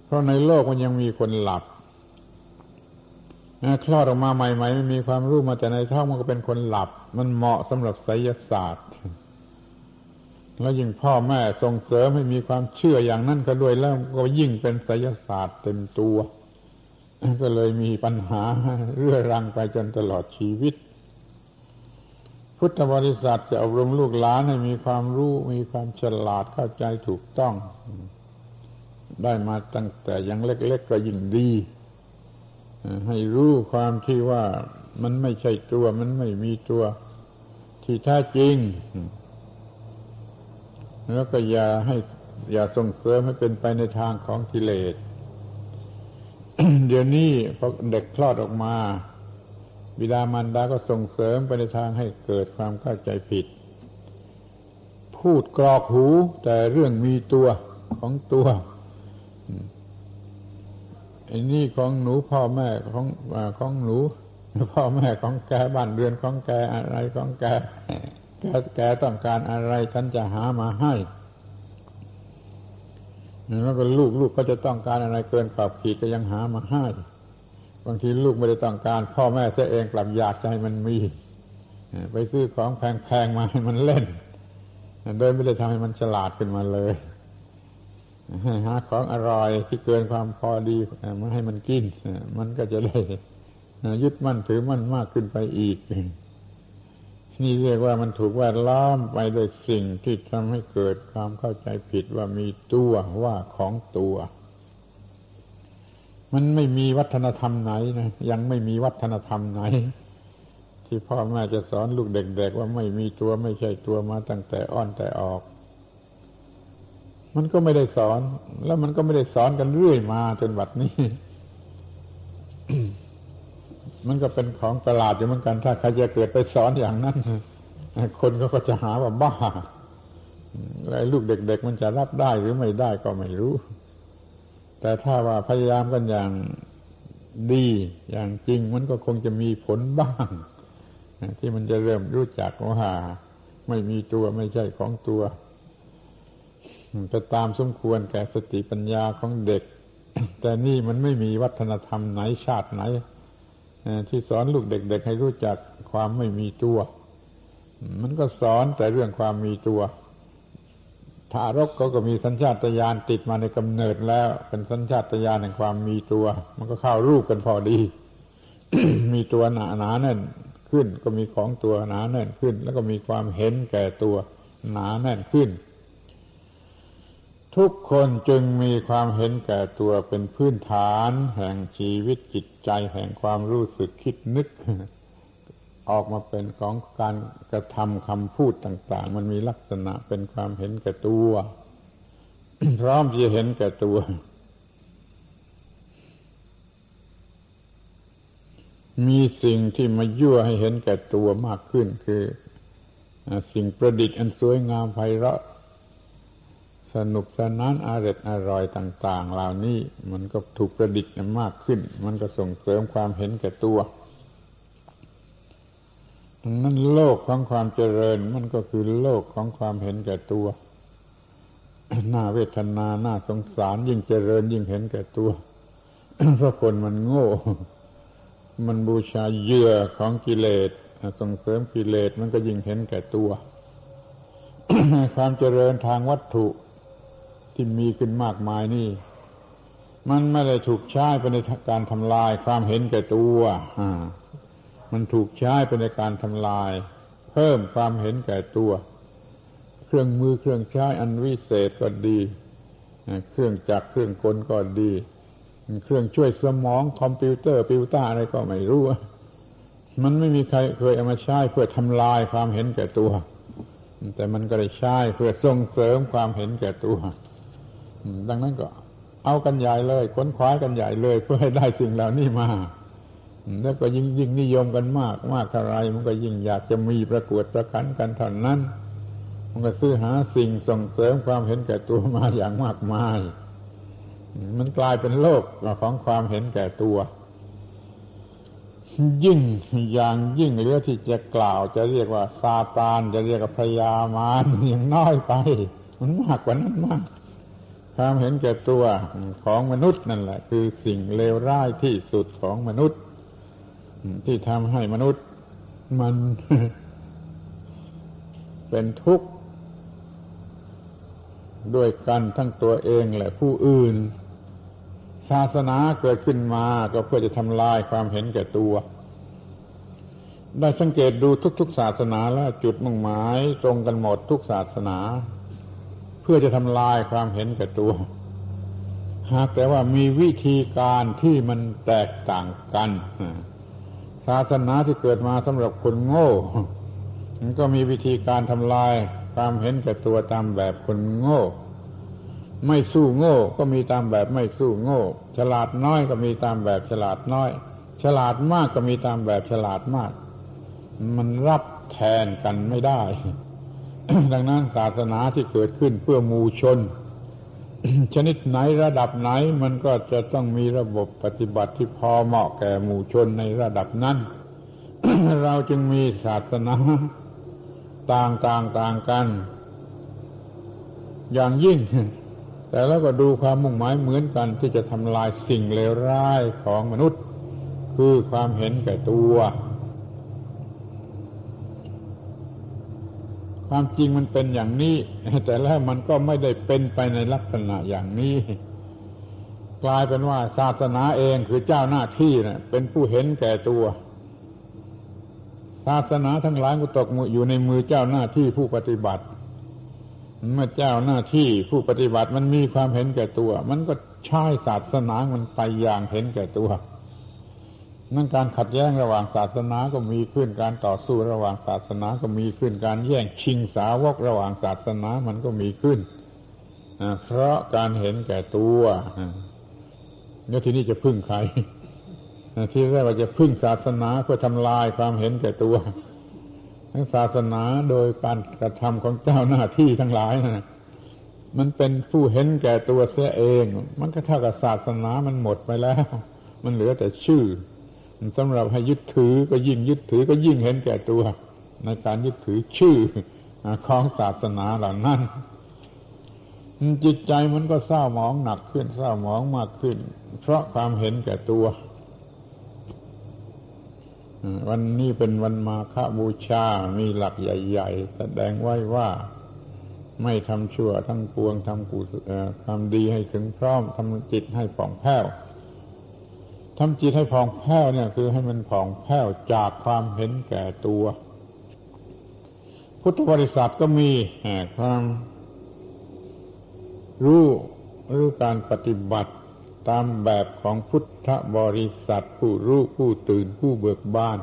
เพราะในโลกมันยังมีคนหลับ คลอดออกมาใหม่ๆไม่มีความรู้มาแต่ในท้องมันก็เป็นคนหลับ มันเหมาะสำหรับไสยศาสตร์ แล้วยิ่งพ่อแม่ส่งเสริมให้มีความเชื่ออย่างนั้นก็ด้วยแล้วก็ยิ่งเป็นไสยศาสตร์เต็มตัว ก็เลยมีปัญหาเรื่อรังไปจนตลอดชีวิต พุทธบริษัทจะอบรมลูกหลานให้มีความรู้มีความฉลาดเข้าใจถูกต้อง ได้มาตั้งแต่ยังเล็กๆก็ยิ่งดี ให้รู้ความที่ว่ามันไม่ใช่ตัว มันไม่มีตัวที่แท้จริง แล้วก็อย่าให้ อย่าส่งเสริมให้เป็นไปในทางของกิเลส เดี๋ยวนี้พอเด็กคลอดออกมาบิดามารดาก็ส่งเสริมไปในทางให้เกิดความเข้าใจผิด พูดกรอกหูแต่เรื่องมีตัวของตัว อ้นี่ของหนูพ่อแม่ของของหนู พ่อแม่ของแกบ้านเรือนของแกอะไรของแกแกแกต้องการอะไรฉันจะหามาให้แล้วก็ลูกลูกก็จะต้องการอะไรเกินขอบขีดก็ยังหามาให้บางทีลูกไม่ได้ต้องการ พ่อแม่เสียเองกลับอยากใจมันมีไปซื้อของแพงๆมาให้มันเล่น โดยไม่ได้ทำให้มันฉลาดขึ้นมาเลย หาของอร่อยที่เกินความพอดีมาให้มันกินมันก็จะได้ยึดมั่นถือมั่นมากขึ้นไปอีก นี่เรียกว่ามันถูกแวดล้อมไปด้วยสิ่งที่ทำให้เกิดความเข้าใจผิดว่ามีตัวว่าของตัว มันไม่มีวัฒนธรรมไหนนะยังไม่มีวัฒนธรรมไหน ที่พ่อแม่จะสอนลูกเด็ก ๆ ว่าไม่มีตัวไม่ใช่ตัวมาตั้งแต่อ้อนแต่ออก มันก็ไม่ได้สอน แล้วมันก็ไม่ได้สอนกันเรื่อยมาจนบัดนี้ มันก็เป็นของประหลาดอยู่เหมือนกัน ถ้าใครจะเกิดไปสอนอย่างนั้นคนก็จะหาว่าบ้าแล้วลูกเด็ก ๆ มันจะรับได้หรือไม่ได้ก็ไม่รู้ แต่ถ้าว่าพยายามกันอย่างดีอย่างจริงมันก็คงจะมีผลบ้าง ที่มันจะเริ่มรู้จักว่าไม่มีตัวไม่ใช่ของตัว จะตามสมควรแก่สติปัญญาของเด็ก แต่นี่มันไม่มีวัฒนธรรมไหนชาติไหนที่สอนลูกเด็ก ๆ ให้รู้จักความไม่มีตัว มันก็สอนแต่เรื่องความมีตัวทารกเขาก็มีสัญชาตญาณติดมาในกำเนิดแล้ว เป็นสัญชาตญาณแห่งความมีตัว มันก็เข้ารูปกันพอดี มีตัวหนาหนาแน่นขึ้น ก็มีของตัวหนาแน่นขึ้น แล้วก็มีความเห็นแก่ตัว หนาแน่นขึ้น ทุกคนจึงมีความเห็นแก่ตัวเป็นพื้นฐานแห่งชีวิตจิตใจแห่งความรู้สึกคิดนึก ออกมาเป็นของการกระทำคำพูดต่าง ๆ มันมีลักษณะเป็นความเห็นแก่ตัว พร้อมจะเห็นแก่ตัว มีสิ่งที่มายั่วให้เห็นแก่ตัวมากขึ้นคือ สิ่งประดิษฐ์อันสวยงามไพเราะ สนุกสนานอร่อยอร่อยต่าง ๆ เหล่านี้มันก็ถูกประดิษฐ์มากขึ้น มันก็ส่งเสริมความเห็นแก่ตัวดังนั้นโลกของความเจริญมันก็คือโลกของความเห็นแก่ตัวหน้าเวทนาหน้าสงสาร ยิ่งเจริญยิ่งเห็นแก่ตัวเพราะคนมันโง่ มันบูชาเยื่อของกิเลสส่งเสริมกิเลสมันก็ยิ่งเห็นแก่ตัว ความเจริญทางวัตถุ ที่มีขึ้นมากมายนี่ มันไม่ได้ถูกใช้ไปในการทำลายความเห็นแก่ตัวมันถูกใช้ไปในการทำลาย เพิ่มความเห็นแก่ตัว เครื่องมือเครื่องใช้อันวิเศษก็ดีเครื่องจักรเครื่องกลก็ดี เครื่องช่วยสมองคอมพิวเตอร์ปิวต้าอะไรก็ไม่รู้มันไม่มีใครเคยเอามาใช้เพื่อทำลายความเห็นแก่ตัว แต่มันก็ได้ใช้เพื่อส่งเสริมความเห็นแก่ตัว ดังนั้นก็ เอากันใหญ่เลยค้นคว้ากันใหญ่เลย เพื่อให้ได้สิ่งเหล่านี้มาแล้วก็ยิ่งยิ่งนิยมกันมากมากเท่าไรมันก็ยิ่งอยากจะมีประกวดประกันกันเท่านั้น มันก็ซื้อหาสิ่งส่งเสริมความเห็นแก่ตัวมาอย่างมากมาย มันกลายเป็นโลกของความเห็นแก่ตัว ยิ่งอย่างยิ่งเหลือที่จะกล่าวจะเรียกว่าซาตานจะเรียกว่าพยามารยังน้อยไป มันมากกว่านั้นมาก ความเห็นแก่ตัวของมนุษย์นั่นแหละ คือสิ่งเลวร้ายที่สุดของมนุษย์ ที่ทำให้มนุษย์ มันเป็นทุกข์ด้วยกันทั้งตัวเองและผู้อื่น ศาสนาเกิดขึ้นมาก็เพื่อจะทำลายความเห็นแก่ตัว ได้สังเกตดูทุกๆศาสนาแล้วจุดมุ่งหมายตรงกันหมดทุกศาสนา พื่อจะทำลายความเห็นแก่ตัว หากแต่ว่ามีวิธีการที่มันแตกต่างกันศาสนาที่เกิดมาสำหรับคนโง่มันก็มีวิธีการทำลายความเห็นแก่ตัวตามแบบคนโง่ ไม่สู้โง่ก็มีตามแบบไม่สู้โง่ ฉลาดน้อยก็มีตามแบบฉลาดน้อย ฉลาดมากก็มีตามแบบฉลาดมาก มันรับแทนกันไม่ได้ ดังนั้นศาสนาที่เกิดขึ้นเพื่อมูชน ชนิดไหนระดับไหนมันก็จะต้องมีระบบปฏิบัติที่พอเหมาะแก่หมู่ชนในระดับนั้น เราจึงมีศาสนาต่างต่างต่างกัน อย่างยิ่ง แต่แล้วก็ดูความมุ่งหมายเหมือนกันที่จะทำลายสิ่งเลวร้ายของมนุษย์ คือความเห็นแก่ตัว ความจริงมันเป็นอย่างนี้ แต่แล้วมันก็ไม่ได้เป็นไปในลักษณะอย่างนี้ กลายเป็นว่าศาสนาเองคือเจ้าหน้าที่นะ่ะ เป็นผู้เห็นแก่ตัว ศาสนาทั้งหลายก็ตกอยู่ในมือเจ้าหน้าที่ผู้ปฏิบัติ เมื่อเจ้าหน้าที่ผู้ปฏิบัติมันมีความเห็นแก่ตัว มันก็ใช้ศาสนามันไปอย่างเห็นแก่ตัว นั่นการขัดแย้งระหว่างศาสนาก็มีขึ้น การต่อสู้ระหว่างศาสนาก็มีขึ้น การแย่งชิงสาวกระหว่างศาสนามันก็มีขึ้นเพราะการเห็นแก่ตัวเนี่ยทีนี้จะพึ่งใครที่แรกว่าจะพึ่งศาสนาเพื่อทำลายความเห็นแก่ตัว ทั้งศาสนาโดยการกระทำของเจ้าหน้าที่ทั้งหลายนะมันเป็นผู้เห็นแก่ตัวเสียเอง มันก็เท่ากับศาสนามันหมดไปแล้ว มันเหลือแต่ชื่อ สำหรับให้ยึดถือก็ยิ่งยึดถือก็ยิ่งเห็นแก่ตัว ในการยึดถือชื่อของศาสนาเหล่านั้นจิตใจมันก็เศร้าหมองหนักขึ้นเศร้าหมองมากขึ้น เพราะความเห็นแก่ตัววันนี้เป็นวันมาฆบูชา มีหลักใหญ่ ๆ แสดงไว้ว่า ไม่ทำชั่วทั้งปวงทำกุศลทำดีให้ถึงพร้อมทำจิตให้ผ่องแผ้ว ทำจิตให้ผ่องแผ้วเนี่ยคือให้มันผ่องแผ้วจากความเห็นแก่ตัว พุทธบริษัทก็มีความรู้หรือการปฏิบัติตามแบบของพุทธบริษัทผู้รู้ผู้ตื่นผู้เบิกบาน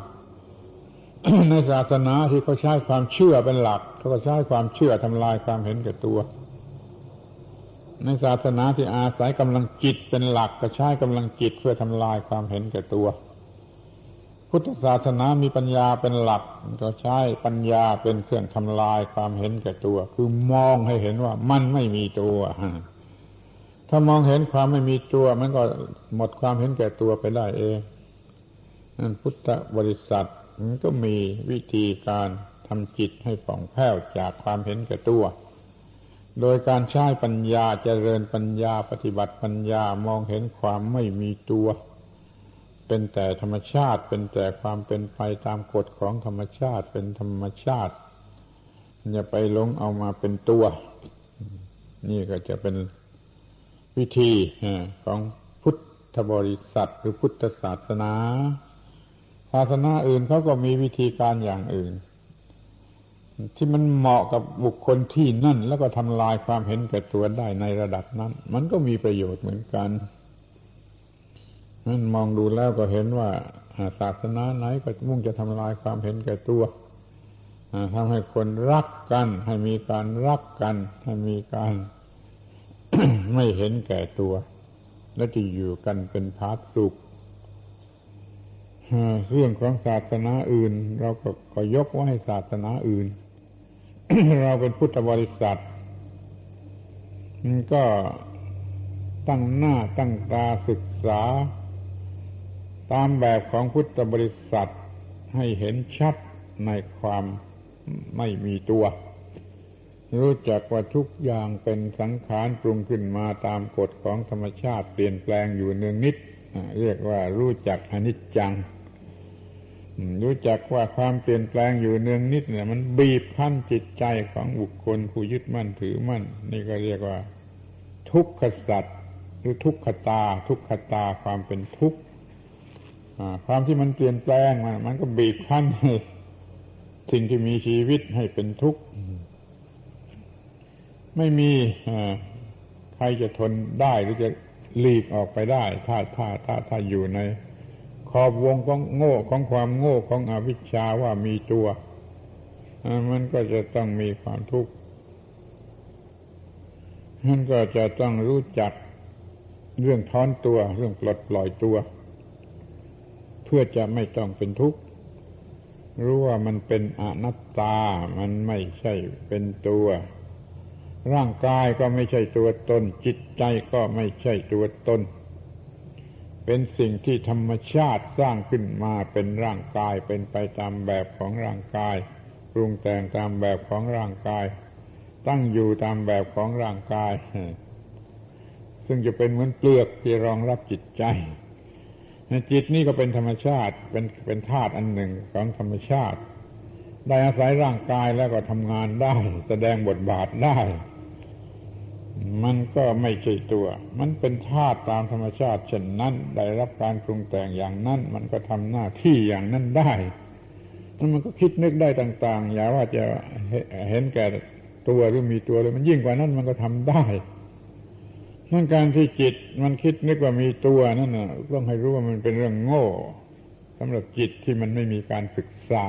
ในศาสนาที่เขาใช้ความเชื่อเป็นหลักเขาก็ใช้ความเชื่อทำลายความเห็นแก่ตัว ในศาสนาที่อาศัยกำลังจิตเป็นหลักก็ใช้กำลังจิตเพื่อทำลายความเห็นแก่ตัว พุทธศาสนามีปัญญาเป็นหลัก ก็ใช้ปัญญาเป็นเครื่องทำลายความเห็นแก่ตัว คือมองให้เห็นว่ามันไม่มีตัวถ้ามองเห็นความไม่มีตัว มันก็หมดความเห็นแก่ตัวไปได้เองนั่นพุทธบริษัทมันก็มีวิธีการทำจิตให้ผ่องแผ้วจากความเห็นแก่ตัว โดยการใช้ปัญญาเจริญปัญญาปฏิบัติปัญญามองเห็นความไม่มีตัว เป็นแต่ธรรมชาติ เป็นแต่ความเป็นไปตามกฎของธรรมชาติ เป็นธรรมชาติอย่าไปหลงเอามาเป็นตัว นี่ก็จะเป็นวิธีของพุทธบริษัทหรือพุทธศาสนา ศาสนาอื่นเขาก็มีวิธีการอย่างอื่น ที่มันเหมาะกับบุคคลที่นั่น แล้วก็ทำลายความเห็นแก่ตัวได้ในระดับนั้น มันก็มีประโยชน์เหมือนกันนั่นมองดูแล้วก็เห็นว่าศาสนาไหนก็มุ่งจะทำลายความเห็นแก่ตัวทำให้คนรักกัน ให้มีการรักกัน ให้มีการไม่เห็นแก่ตัว และจะอยู่กันเป็นพาสุขเรื่องของศาสนาอื่น เราก็ก็ยกไว้ศาสนาอื่น เราเป็นพุทธบริษัทก็ตั้งหน้าตั้งตาศึกษา ตามแบบของพุทธบริษัทให้เห็นชัดในความไม่มีตัว รู้จักว่าทุกอย่างเป็นสังขารปรุงขึ้นมาตามกฎของธรรมชาติเปลี่ยนแปลงอยู่เนืองนิด เรียกว่ารู้จักอนิจจัง รู้จักว่าความเปลี่ยนแปลงอยู่เนืองนิดเนี่ยมันบีบคั้นจิตใจของบุคคลผู้ยึดมั่นถือมั่น นี่ก็เรียกว่า ทุกขสัตว์หรือทุกขตา ทุกขตาความเป็นทุกข์ความที่มันเปลี่ยนแปลงมันมันก็บีบคั้นสิ่งที่มีชีวิตให้เป็นทุกข์ไม่มีใครจะทนได้หรือจะหลีกออกไปได้ ถ้าถ้าถ้าถ้าอยู่ใน ขอบวงของโง่ของความโง่ของอวิชชาว่ามีตัว มันก็จะต้องมีความทุกข์มันก็จะต้องรู้จักเรื่องท้อนตัว เรื่องปลดปล่อยตัว เพื่อจะไม่ต้องเป็นทุกข์รู้ว่ามันเป็นอนัตตา มันไม่ใช่เป็นตัว ร่างกายก็ไม่ใช่ตัวตน จิตใจก็ไม่ใช่ตัวตน เป็นสิ่งที่ธรรมชาติสร้างขึ้นมาเป็นร่างกายเป็นไปตามแบบของร่างกายปรุงแต่งตามแบบของร่างกาย ตั้งอยู่ตามแบบของร่างกาย ซึ่งจะเป็นเหมือนเปลือกที่รองรับจิตใจจิตนี่ก็เป็นธรรมชาติเป็นเป็นธาตุอันหนึ่งของธรรมชาติ ได้อาศัยร่างกายแล้วก็ทำงานได้ แสดงบทบาทได้ มันก็ไม่ใช่ตัว มันเป็นธาตุตามธรรมชาติเช่นนั้น ได้รับการปรุงแต่งอย่างนั้น มันก็ทำหน้าที่อย่างนั้นได้แล้วมันก็คิดนึกได้ต่าง ๆ อย่าว่าจะเห็นแก่ตัวหรือมีตัวเลย มันยิ่งกว่านั้นมันก็ทำได้นั่นการที่จิตมันคิดนึกว่ามีตัวนั่นน่ะต้องให้รู้ว่ามันเป็นเรื่องโง่สำหรับจิตที่มันไม่มีการศึกษา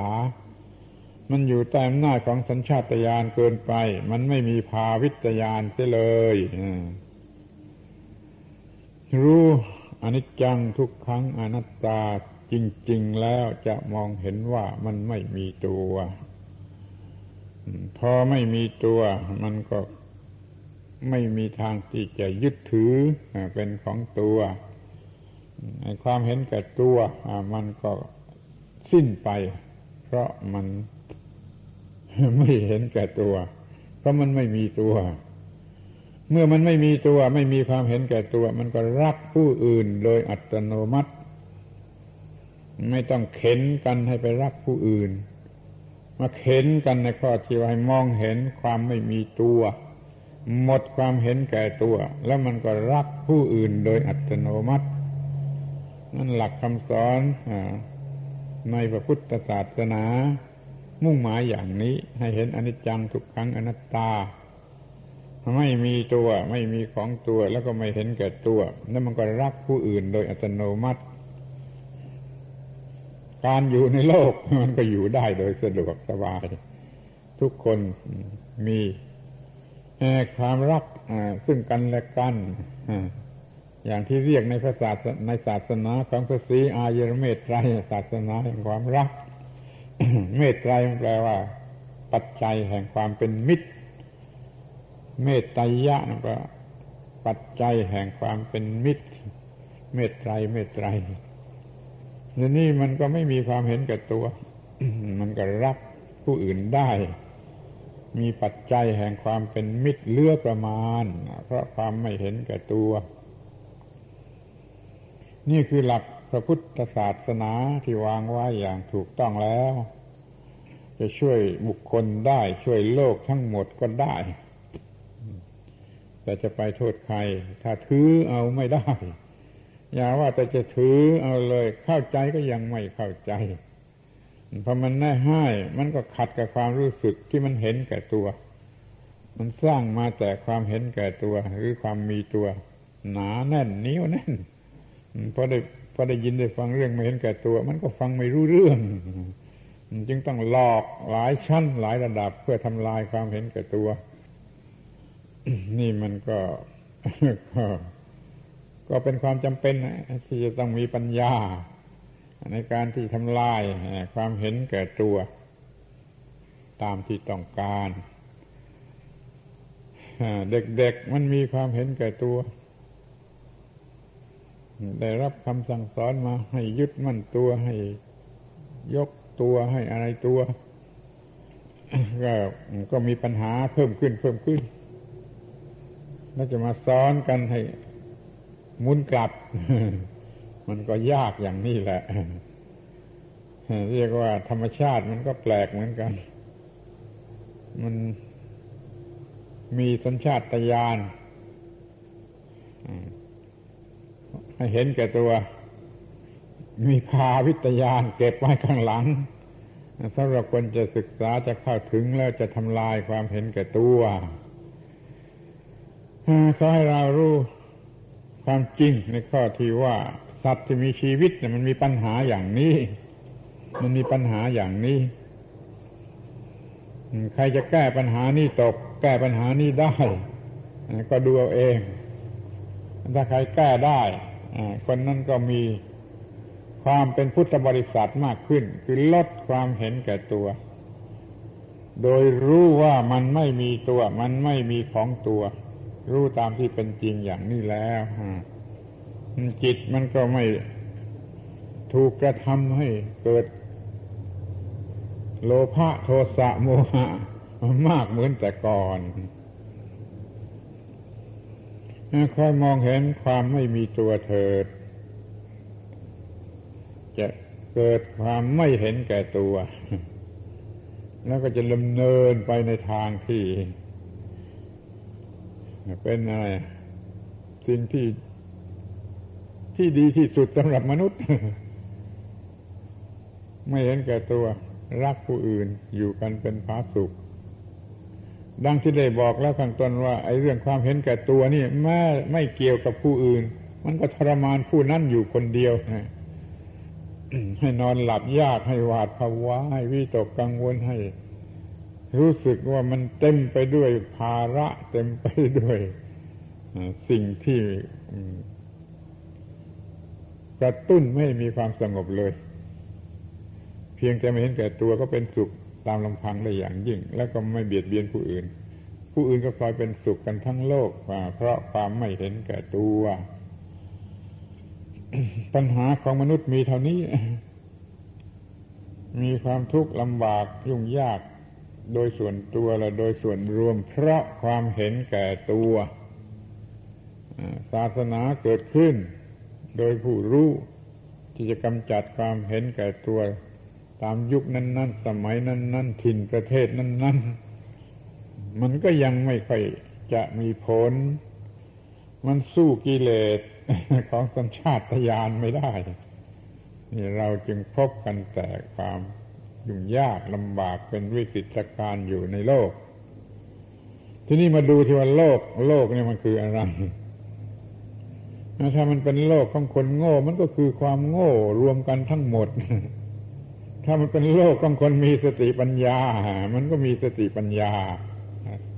มันอยู่ใต้อำนาจของสัญชาตญาณเกินไป มันไม่มีภาวิตญาณเสียเลยรู้อนิจจังทุกครั้งอนัตตาจริง ๆ แล้วจะมองเห็นว่ามันไม่มีตัว พอไม่มีตัว มันก็ไม่มีทางที่จะยึดถือเป็นของตัวความเห็นแก่ตัวมันก็สิ้นไป เพราะมัน ไม่เห็นแก่ตัว เพราะมันไม่มีตัว เมื่อมันไม่มีตัวไม่มีความเห็นแก่ตัว มันก็รักผู้อื่นโดยอัตโนมัติ ไม่ต้องเข็นกันให้ไปรักผู้อื่น มาเข็นกันในข้อที่ว่าให้มองเห็นความไม่มีตัว หมดความเห็นแก่ตัว แล้วมันก็รักผู้อื่นโดยอัตโนมัติ นั่นหลักคำสอนในพระพุทธศาสนา มุ่งหมายอย่างนี้ ให้เห็นอนิจจังทุกครั้งอนัตตา ไม่มีตัวไม่มีของตัวแล้วก็ไม่เห็นแก่ตัวนั่นมันก็รักผู้อื่นโดยอัตโนมัติ การอยู่ในโลกมันก็อยู่ได้โดยสะดวกสบาย ทุกคนมีความรักซึ่งกันและกันอย่างที่เรียกในพระศาสในศาสนาของพระศรีอายรเมตไตรศาสนาแห่งความรัก เมตไตรแปลว่า ปัจจัยแห่งความเป็นมิตร เมตไตรยะนั่นแปลปัจจัยแห่งความเป็นมิตร เมตไตรเมตไตรทีนี้มันก็ไม่มีความเห็นแก่ตัว มันก็รักผู้อื่นได้ มีปัจจัยแห่งความเป็นมิตรเลือประมาณ เพราะความไม่เห็นแก่ตัว นี่คือหลัก ระพุทธศาสนาที่วางไว้อย่างถูกต้องแล้ว จะช่วยบุคคลได้ช่วยโลกทั้งหมดก็ได้ แต่จะไปโทษใคร ถ้าถือเอาไม่ได้ อย่าว่าแต่จะถือเอาเลยเข้าใจก็ยังไม่เข้าใจพอมันแน่ให้มันก็ขัดกับความรู้สึกที่มันเห็นแก่ตัว มันสร้างมาแต่ความเห็นแก่ตัว หรือความมีตัว หนาแน่นนิ้วแน่นพอได้ พอได้ยินได้ฟังเรื่องไม่เห็นแก่ตัว มันก็ฟังไม่รู้เรื่อง จึงต้องหลอกหลายชั้นหลายระดับเพื่อทำลายความเห็นแก่ตัว นี่มันก็ก็ก็เป็นความจำเป็นที่จะต้องมีปัญญา ในการที่ทำลายความเห็นแก่ตัว ตามที่ต้องการเด็กๆมันมีความเห็นแก่ตัว ได้รับคำสั่งสอนมาให้ยึดมั่นตัวให้ยกตัวให้อะไรตัวก็ก็มีปัญหาเพิ่มขึ้นเพิ่มขึ้น แล้วจะมาสอนกันให้มุนกลับ มันก็ยากอย่างนี้แหละ เรียกว่าธรรมชาติมันก็แปลกเหมือนกัน มันมีสัญชาตญาณ ให้เห็นแก่ตัว มีพาวิทยานเก็บไว้ข้างหลังสำหรับคนจะศึกษาจะเข้าถึงแล้วจะทำลายความเห็นแก่ตัวขอให้เรารู้ความจริงในข้อที่ว่าสัตว์ที่มีชีวิตเนี่ยมันมีปัญหาอย่างนี้ มันมีปัญหาอย่างนี้ ใครจะแก้ปัญหานี้ตก แก้ปัญหานี้ได้ ก็ดูเอาเอง ถ้าใครแก้ได้ คนนั้นก็มีความเป็นพุทธบริษัทมากขึ้น คือลดความเห็นแก่ตัว โดยรู้ว่ามันไม่มีตัว มันไม่มีของตัว รู้ตามที่เป็นจริงอย่างนี้แล้วจิตมันก็ไม่ถูกกระทำให้เกิด โลภะโทสะโมหะมากเหมือนแต่ก่อน ค่อยมองเห็นความไม่มีตัวเถิด จะเกิดความไม่เห็นแก่ตัว แล้วก็จะดำเนินไปในทางที่ เป็นอะไรสิ่งที่ที่ดีที่สุดสำหรับมนุษย์ ไม่เห็นแก่ตัว รักผู้อื่นอยู่กันเป็นพาสุข ดังที่ได้บอกแล้วข้างต้นว่าไอ้เรื่องความเห็นแก่ตัวนี่แม้ไม่เกี่ยวกับผู้อื่น มันก็ทรมานผู้นั้นอยู่คนเดียวให้นอนหลับยากให้หวาดภาวะให้วิตกกังวลให้ รู้สึกว่ามันเต็มไปด้วยภาระเต็มไปด้วยสิ่งที่กระตุ้นไม่มีความสงบเลย เพียงแต่ไม่เห็นแก่ตัวก็เป็นสุข ตามลำพังได้อย่างยิ่ง แล้วก็ไม่เบียดเบียนผู้อื่น ผู้อื่นก็คอยเป็นสุขกันทั้งโลกเพราะความไม่เห็นแก่ตัว ปัญหาของมนุษย์มีเท่านี้ มีความทุกข์ลำบากยุ่งยากโดยส่วนตัวและโดยส่วนรวม เพราะความเห็นแก่ตัวศาสนาเกิดขึ้น โดยผู้รู้ที่จะกำจัดความเห็นแก่ตัว ตามยุคนั้น ๆ สมัยนั้น ๆ ถิ่นประเทศนั้น ๆ มันก็ยังไม่ค่อยจะมีผล มันสู้กิเลสของสัญชาตญาณไม่ได้นี่เราจึงพบกันแต่ความยุ่งยากลำบากเป็นวิกฤตการณ์อยู่ในโลก ทีนี้มาดูที่ว่าโลก โลกนี่มันคืออะไรถ้ามันเป็นโลกของคนโง่ มันก็คือความโง่รวมกันทั้งหมด ถ้ามันเป็นโลกของคนมีสติปัญญา มันก็มีสติปัญญา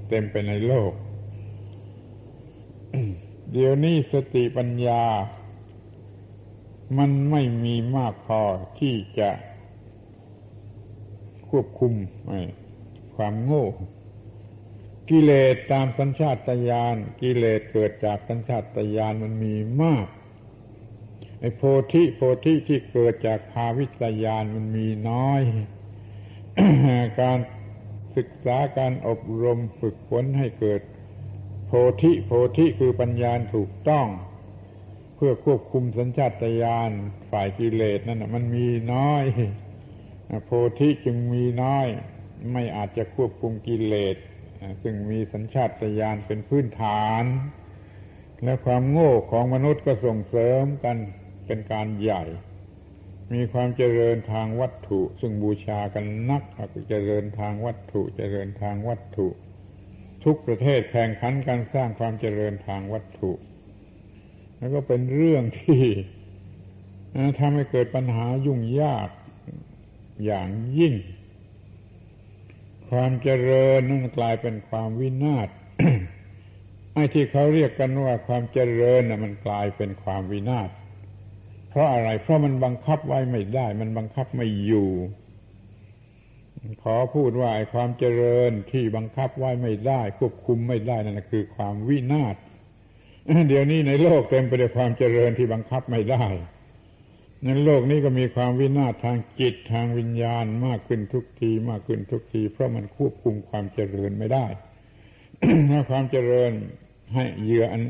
เต็มไปในโลก เดี๋ยวนี้สติปัญญา มันไม่มีมากพอที่จะควบคุมความโง่ กิเลสตามสัญชาตญาณกิเลสเกิดจากสัญชาตญาณมันมีมาก ไอ้โพธิโพธิที่เกิดจากภาวิตญาณมันมีน้อย การศึกษาการอบรมฝึกฝนให้เกิด โพธิโพธิคือปัญญาถูกต้อง เพื่อควบคุมสัญชาตญาณฝ่ายกิเลสนั่นมันมีน้อย โพธิจึงมีน้อย ไม่อาจจะควบคุมกิเลสซึ่งมีสัญชาตญาณเป็นพื้นฐาน และความโง่ของมนุษย์ก็ส่งเสริมกัน เป็นการใหญ่ มีความเจริญทางวัตถุ ซึ่งบูชากันนักเจริญทางวัตถุ เจริญทางวัตถุ ทุกประเทศแข่งขันการสร้างความเจริญทางวัตถุ แล้วก็เป็นเรื่องที่ทำให้เกิดปัญหายุ่งยากอย่างยิ่ง ความเจริญนั่นกลายเป็นความวินาศไอ้ที่เขาเรียกกันว่าความเจริญน่ะมันกลายเป็นความวินาศ ราะอะไร เพราะมันบังคับไว้ไม่ได้ มันบังคับไม่อยู่ ขอพูดว่าความเจริญที่บังคับไว้ไม่ได้ ควบคุมไม่ได้นั่นคือความวินาศเดี๋ยวนี้ในโลกเต็มไปด้วยความเจริญที่บังคับไม่ได้ในโลกนี้ก็มีความวินาศทางจิตทางวิญญาณมากขึ้นทุกที มากขึ้นทุกที เพราะมันควบคุมความเจริญไม่ได้ถ้าความเจริญให้เหยื่ออัน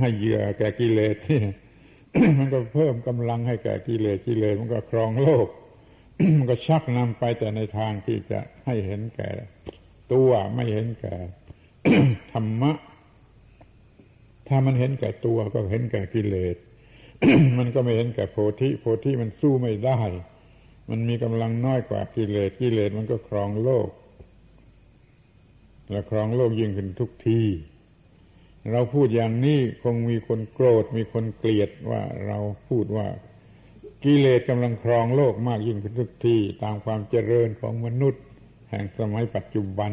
ให้เหยื่อแก่กิเลสที่ มันก็เพิ่มกำลังให้แก่กิเลสกิเลสมันก็ครองโลก มันก็ชักนำไปแต่ในทางที่จะให้เห็นแก่ ตัวไม่เห็นแก่ธรรมะ ถ้ามันเห็นแก่ตัวก็เห็นแก่กิเลสมันก็ไม่เห็นแก่โพธิโพธิมันสู้ไม่ได้ มันมีกำลังน้อยกว่ากิเลสกิเลสมันก็ครองโลก และครองโลกยิ่งขึ้นทุกที เราพูดอย่างนี้คงมีคนโกรธมีคนเกลียดว่าเราพูดว่ากิเลสกำลังครองโลกมากยิ่งขึ้นทุกทีตามความเจริญของมนุษย์ แห่งสมัยปัจจุบัน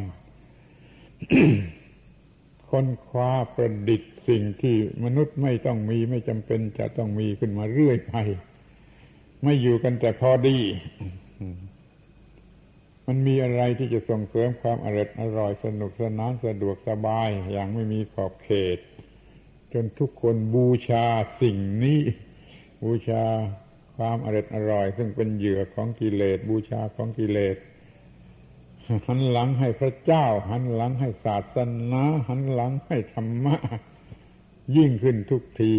ค้นคว้าประดิษฐ์สิ่งที่มนุษย์ไม่ต้องมีไม่จำเป็นจะต้องมีขึ้นมาเรื่อยไปไม่อยู่กันแต่พอดี มันมีอะไรที่จะส่งเสริมความอร่อยอร่อยสนุกสนานสะดวกสบายอย่างไม่มีขอบเขต จนทุกคนบูชาสิ่งนี้ บูชาความอร่อยอร่อย ซึ่งเป็นเหยื่อของกิเลส บูชาของกิเลสหันหลังให้พระเจ้า หันหลังให้ศาสนาหันหลังให้ธรรมะ ยิ่งขึ้นทุกที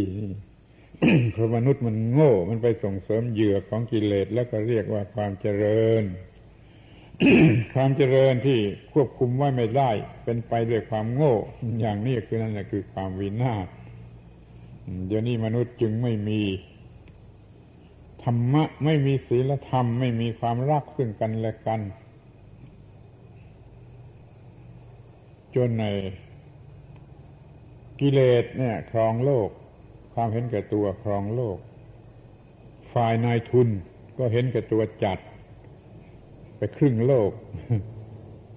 เพราะมนุษย์มันโง่ มันไปส่งเสริมเหยื่อของกิเลสแล้วก็เรียกว่าความเจริญ ความเจริญที่ควบคุมไว้ไม่ได้ เป็นไปด้วยความโง่ อย่างนี้คือนั่นแหละคือความวินาศเดี๋ยวนี้มนุษย์จึงไม่มีธรรมะ ไม่มีศีลธรรม ไม่มีความรักซึ่งกันและกัน จนในกิเลสเนี่ยครองโลก ความเห็นแก่ตัวครองโลก ฝ่ายนายทุนก็เห็นแก่ตัวจัด ไปครึ่งโลก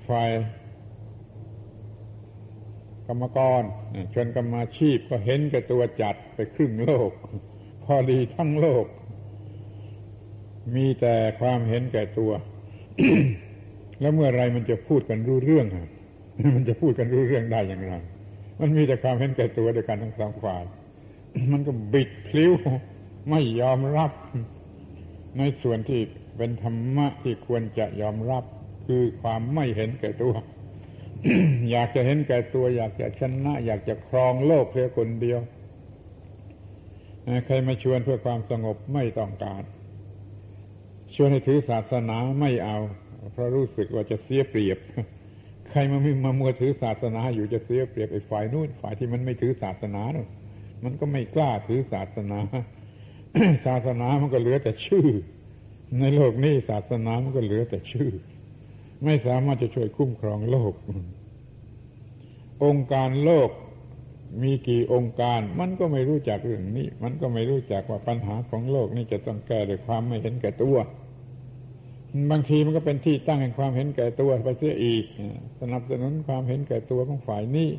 ฝ่ายกรรมกรชนกรรมาชีพก็เห็นแก่ตัวจัดไปครึ่งโลก พอดีทั้งโลก มีแต่ความเห็นแก่ตัว แล้วเมื่อไรมันจะพูดกันรู้เรื่องมันจะพูดกันรู้เรื่องได้อย่างไรมันมีแต่ความเห็นแก่ตัวด้วยกันทั้งสองฝ่าย มันก็บิดพลิ้วไม่ยอมรับ ในส่วนที่ เป็นธรรมะที่ควรจะยอมรับคือความไม่เห็นแก่ตัว อยากจะเห็นแก่ตัว อยากจะชนะ อยากจะครองโลกเพียงคนเดียวใครมาชวนเพื่อความสงบไม่ต้องการชวนให้ถือศาสนาไม่เอา เพราะรู้สึกว่าจะเสียเปรียบ ใครมามีมามัวถือศาสนาอยู่จะเสียเปรียบไอ้ฝ่ายนู้นฝ่ายที่มันไม่ถือศาสนาน่นมันก็ไม่กล้าถือศาสนา ศาสนามันก็เหลือแต่ชื่อ ในโลกนี้ศาสนามันก็เหลือแต่ชื่อ ไม่สามารถจะช่วยคุ้มครองโลก องค์การโลกมีกี่องค์การ มันก็ไม่รู้จักเรื่องนี้ มันก็ไม่รู้จักว่าปัญหาของโลกนี่จะต้องแก้ด้วยความไม่เห็นแก่ตัว บางทีมันก็เป็นที่ตั้งแห่งความเห็นแก่ตัวไปเสียอีก สนับสนุนความเห็นแก่ตัวของฝ่ายนี้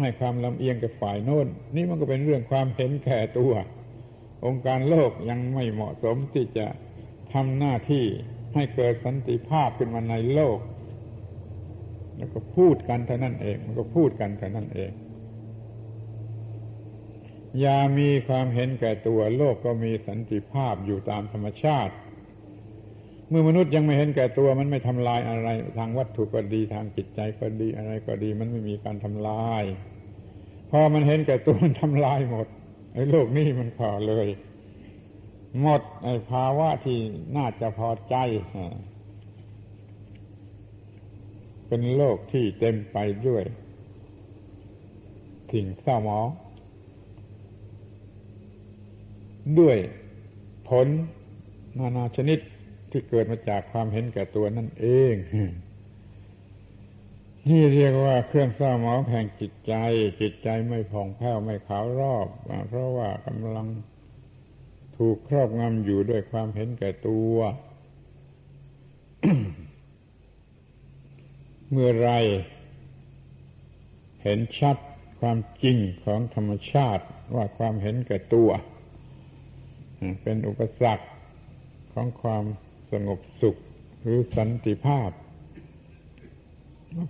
ให้ความลำเอียงกับฝ่ายโน้น นี่มันก็เป็นเรื่องความเห็นแก่ตัว องค์การโลกยังไม่เหมาะสมที่จะทำหน้าที่ให้เกิดสันติภาพขึ้นมาในโลก แล้วก็พูดกันเท่านั้นเอง มันก็พูดกันเท่านั้นเอง อย่ามีความเห็นแก่ตัวโลกก็มีสันติภาพอยู่ตามธรรมชาติ เมื่อมนุษย์ยังไม่เห็นแก่ตัว มันไม่ทำลายอะไร ทางวัตถุก็ดีทางจิตใจก็ดีอะไรก็ดี มันไม่มีการทำลาย พอมันเห็นแก่ตัวมันทำลายหมด ไอ้โลกนี้มันพอเลย หมดไอ้ภาวะที่น่าจะพอใจ เป็นโลกที่เต็มไปด้วยสิ่งเศร้าหมองด้วยผลนานาชนิดที่เกิดมาจากความเห็นแก่ตัวนั่นเอง นี่เรียกว่าเครื่องเศร้าหมองแห่งจิตใจ จิตใจไม่ผ่องแผ้วไม่ขาวรอบ เพราะว่ากำลังถูกครอบงำอยู่ด้วยความเห็นแก่ตัว เมื่อไร เห็นชัดความจริงของธรรมชาติว่าความเห็นแก่ตัว เป็นอุปสรรคของความสงบสุขหรือสันติภาพ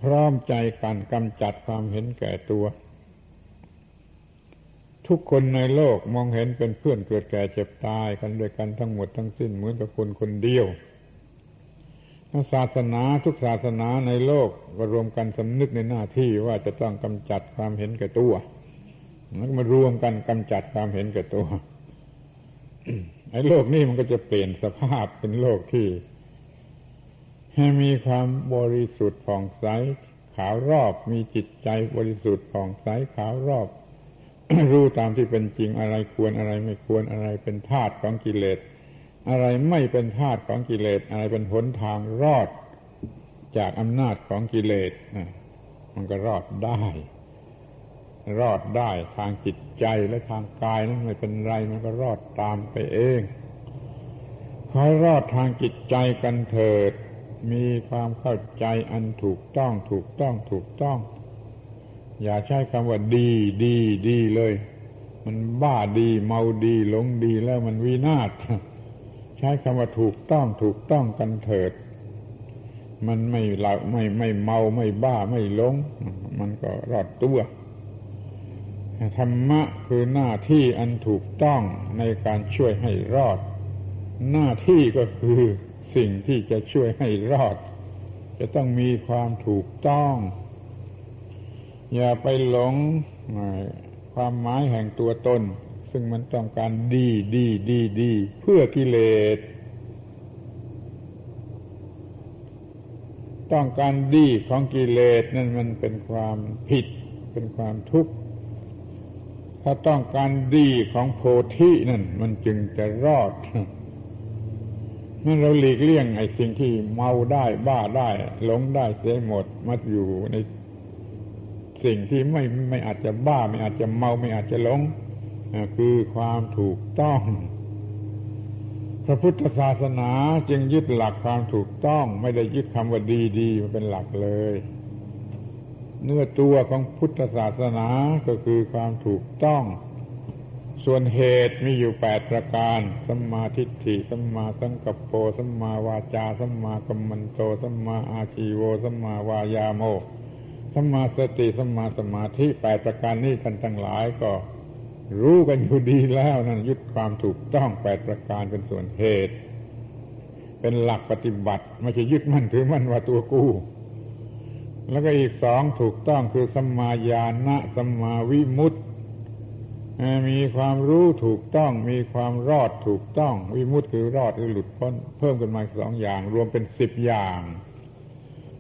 พร้อมใจกันกำจัดความเห็นแก่ตัว ทุกคนในโลกมองเห็นเป็นเพื่อนเกิดแก่เจ็บตายกันด้วยกันทั้งหมดทั้งสิ้นเหมือนกับคนคนเดียวศาสนาทุกศาสนาในโลกก็รวมกันสำนึกในหน้าที่ว่าจะต้องกำจัดความเห็นแก่ตัวแล้วมารวมกันกำจัดความเห็นแก่ตัวไอ้โลกนี้มันก็จะเปลี่ยนสภาพเป็นโลกที่ ให้มีความบริสุทธิ์ผ่องใสขาวรอบมีจิตใจบริสุทธิ์ผ่องใสขาวรอบ รู้ตามที่เป็นจริงอะไรควรอะไรไม่ควรอะไรเป็นธาตุของกิเลส อะไรไม่เป็นธาตุของกิเลส อะไรเป็นหนทางรอด จากอำนาจของกิเลสมันก็รอดได้ รอดได้ทางจิตใจและทางกายนั้นไม่เป็นไรมันก็รอดตามไปเองขอรอดทางจิตใจกันเถิด มีความเข้าใจอันถูกต้องถูกต้องถูกต้อง อย่าใช้คำว่าดีดีดีเลย มันบ้าดีเมาดีหลงดีแล้วมันวินาศใช้คำว่าถูกต้องถูกต้องกันเถิด มันไม่เหลาไม่ไม่เมาไม่บ้าไม่หลง มันก็รอดตัวธรรมะคือหน้าที่อันถูกต้องในการช่วยให้รอด หน้าที่ก็คือ สิ่งที่จะช่วยให้รอด จะต้องมีความถูกต้อง อย่าไปหลงความหมายแห่งตัวตน ซึ่งมันต้องการดีดีดีดีเพื่อกิเลส ต้องการดีของกิเลสนั่นมันเป็นความผิด เป็นความทุกข์ถ้าต้องการดีของโพธินั่นมันจึงจะรอด นั่นเราหลีกเลี่ยงไอ้สิ่งที่เมาได้บ้าได้หลงได้เสียหมดมัดอยู่ในสิ่งที่ไม่ไม่อาจจะบ้า ไม่อาจจะเมาไม่อาจจะหลงคือความถูกต้อง พระพุทธศาสนาจึงยึดหลักความถูกต้อง ไม่ได้ยึดคำว่าดีดีมาเป็นหลักเลย เนื้อตัวของพุทธศาสนาก็คือความถูกต้อง ส่วนเหตุมีอยู่แปดประการ สัมมาทิฏฐิ สัมมาสังกัปโป สัมมาวาจา สัมมากัมมันโต สัมมาอาชีโว สัมมาวายาโม สัมมาสติ สัมมาสมาธิแปดประการนี้ท่านทั้งหลายก็ รู้กันอยู่ดีแล้วนั่นยึดความถูกต้องแปดประการเป็นส่วนเหตุ เป็นหลักปฏิบัติ ไม่ใช่ยึดมั่นถือมั่นว่าตัวกู้แล้วก็อีกสองถูกต้องคือสัมมาญาณะสัมมาวิมุตติ มีความรู้ถูกต้อง มีความรอดถูกต้อง วิมุตติคือรอดหรือหลุดพ้น เพิ่มกันมาสองอย่าง รวมเป็นสิบอย่าง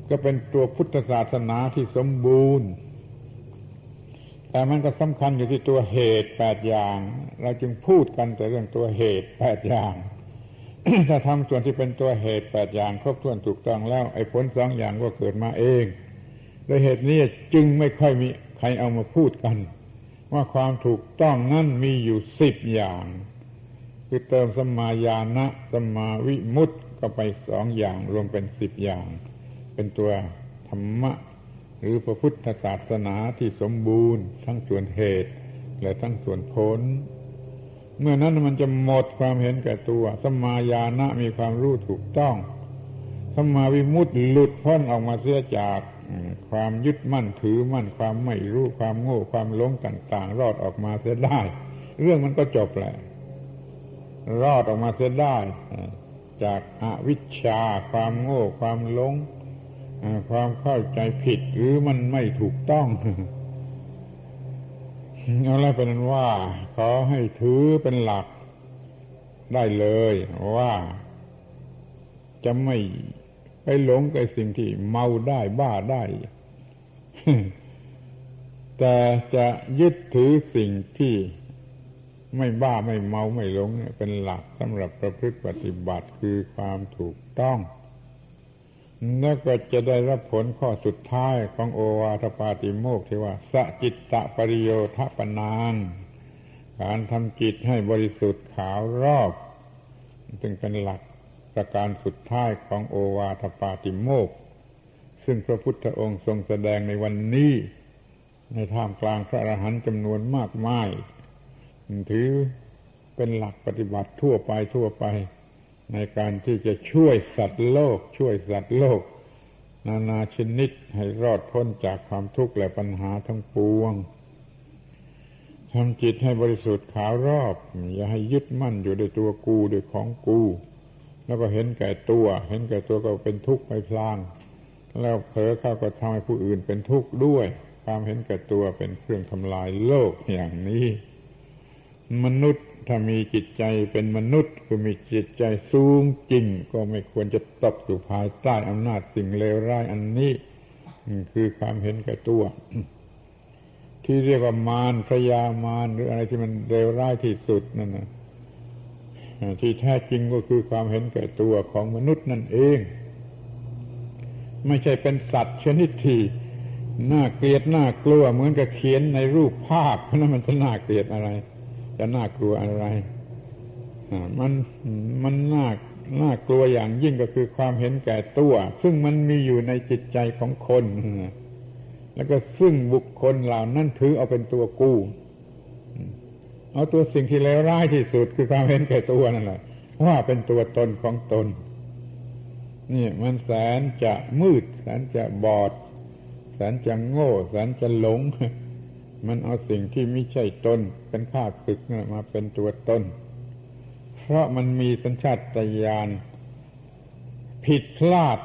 ก็เป็นตัวพุทธศาสนาที่สมบูรณ์ แต่มันก็สำคัญอยู่ที่ตัวเหตุแปดอย่าง เราจึงพูดกันแต่เรื่องตัวเหตุแปดอย่างถ้าทำส่วนที่เป็นตัวเหตุแปดอย่าง ครบถ้วนถูกต้องแล้ว ไอ้ผลสองอย่างก็เกิดมาเองโดยเหตุนี้จึงไม่ค่อยมีใครเอามาพูดกัน ว่าความถูกต้องนั่นมีอยู่สิบอย่าง คือเติมสมาญาณะสมาวิมุตต์ก็ไปสองอย่างรวมเป็นสิบอย่าง เป็นตัวธรรมะ หรือพระพุทธศาสนาที่สมบูรณ์ ทั้งส่วนเหตุ และทั้งส่วนผล เมื่อนั้นมันจะหมดความเห็นแก่ตัว สมาญาณะมีความรู้ถูกต้องสมาวิมุตติหลุดพ้นออกมาเสียจาก ความยึดมั่นถือมั่นความไม่รู้ความโง่ความหลงต่าง ๆ รอดออกมาเสียได้ เรื่องมันก็จบแหละรอดออกมาเสียได้จากอาวิชชา ความโง่ ความหลงความเข้าใจผิดหรือมันไม่ถูกต้องเอาละเป็นว่าขอให้ถือเป็นหลักได้เลยว่าจะไม่ ไปหลงกับสิ่งที่เมาได้บ้าได้ แต่จะยึดถือสิ่งที่ไม่บ้าไม่เมาไม่หลงเป็นหลักสำหรับประพฤติปฏิบัติคือความถูกต้องแล้วก็จะได้รับผลข้อสุดท้ายของโอวาทปาติโมกที่ว่าสจิตตะปริโยทปนานการทำจิตให้บริสุทธิ์ขาวรอบจึงเป็นหลัก ประการสุดท้ายของโอวาทปาติโมก ซึ่งพระพุทธองค์ทรงแสดงในวันนี้ ในท่ามกลางพระอรหันต์จำนวนมากมาย ถือเป็นหลักปฏิบัติทั่วไปทั่วไป ในการที่จะช่วยสัตว์โลก ช่วยสัตว์โลก นานาชนิดให้รอดพ้นจากความทุกข์และปัญหาทั้งปวงทำจิตให้บริสุทธิ์ขาวรอบ อย่าให้ยึดมั่นอยู่ในตัวกูด้วยของกู แล้วก็เห็นแก่ตัว เห็นแก่ตัวก็เป็นทุกข์ไปพลาง แล้วเผลอเข้าก็ทำให้ผู้อื่นเป็นทุกข์ด้วย ความเห็นแก่ตัวเป็นเครื่องทำลายโลกอย่างนี้ มนุษย์ถ้ามีจิตใจเป็นมนุษย์คือมีจิตใจสูงจริง ก็ไม่ควรจะตกอยู่ภายใต้อำนาจสิ่งเลวร้ายอันนี้ คือความเห็นแก่ตัว ที่เรียกว่ามารพยามารหรืออะไรที่มันเลวร้ายที่สุดนั่นนะ ที่แท้จริงก็คือความเห็นแก่ตัวของมนุษย์นั่นเอง ไม่ใช่เป็นสัตว์ชนิดที่น่าเกลียดน่ากลัวเหมือนกับเขียนในรูปภาพนั้นมันจะน่าเกลียดอะไร จะน่ากลัวอะไรมันมันน่าน่ากลัวอย่างยิ่งก็คือความเห็นแก่ตัว ซึ่งมันมีอยู่ในจิตใจของคน แล้วก็ซึ่งบุคคลเหล่านั้นถือเอาเป็นตัวกู้ เอาตัวสิ่งที่เลวร้ายที่สุดคือความเห็นแก่ตัวนั่นแหละว่าเป็นตัวตนของตน นี่มันแสนจะมืด แสนจะบอด แสนจะโง่ แสนจะหลง มันเอาสิ่งที่ไม่ใช่ตน เป็นข้าศึกมาเป็นตัวตน เพราะมันมีสัญชาตญาณผิดพลาด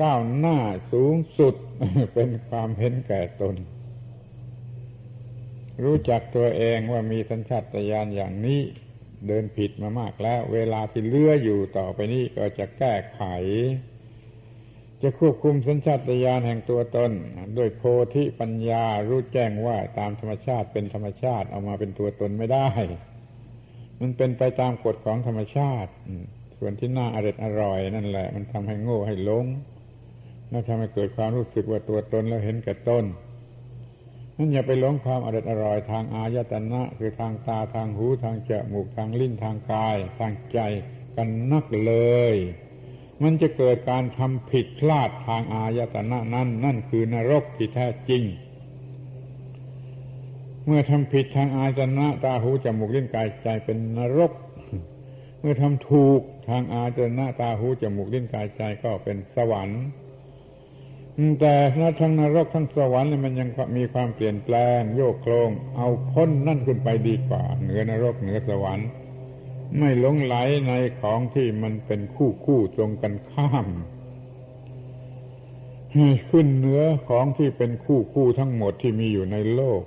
ก้าวหน้าสูงสุดเป็นความเห็นแก่ตน รู้จักตัวเองว่ามีสัญชาตญาณอย่างนี้เดินผิดมามากแล้ว เวลาที่เลื่ออยู่ต่อไปนี้ก็จะแก้ไข จะควบคุมสัญชาตญาณแห่งตัวตนด้วยโพธิปัญญารู้แจ้งว่าตามธรรมชาติเป็นธรรมชาติเอามาเป็นตัวตนไม่ได้ มันเป็นไปตามกฎของธรรมชาติ ส่วนที่น่าอร่อยอร่อยนั่นแหละ มันทำให้โง่ให้หลงแล้วทำให้เกิดความรู้สึกว่าตัวตนแล้วเห็นแก่ตน นั่นอย่าไปหลงความอร่อยอร่อยทางอายตนะ คือทางตาทางหูทางจมูกทางลิ้นทางกาย ทางใจกันนักเลย มันจะเกิดการทำผิดพลาดทางอายตนะนั่นนั่นคือนรกที่แท้จริง เมื่อทำผิดทางอายตนะ ตาหูจมูกลิ้นกายใจเป็นนรก เมื่อทำถูกทางอาจนะ ตาหูจมูกลิ้นกายใจก็เป็นสวรรค์ แต่ทั้งนรกทั้งสวรรค์มันยังมีความเปลี่ยนแปลง โยกโคลงเอาพ้นนั่นขึ้นไปดีกว่า เหนือนรกเหนือสวรรค์ ไม่หลงไหลในของที่มันเป็นคู่คู่ตรงกันข้ามขึ้นเหนือของที่เป็นคู่คู่ทั้งหมดที่มีอยู่ในโลก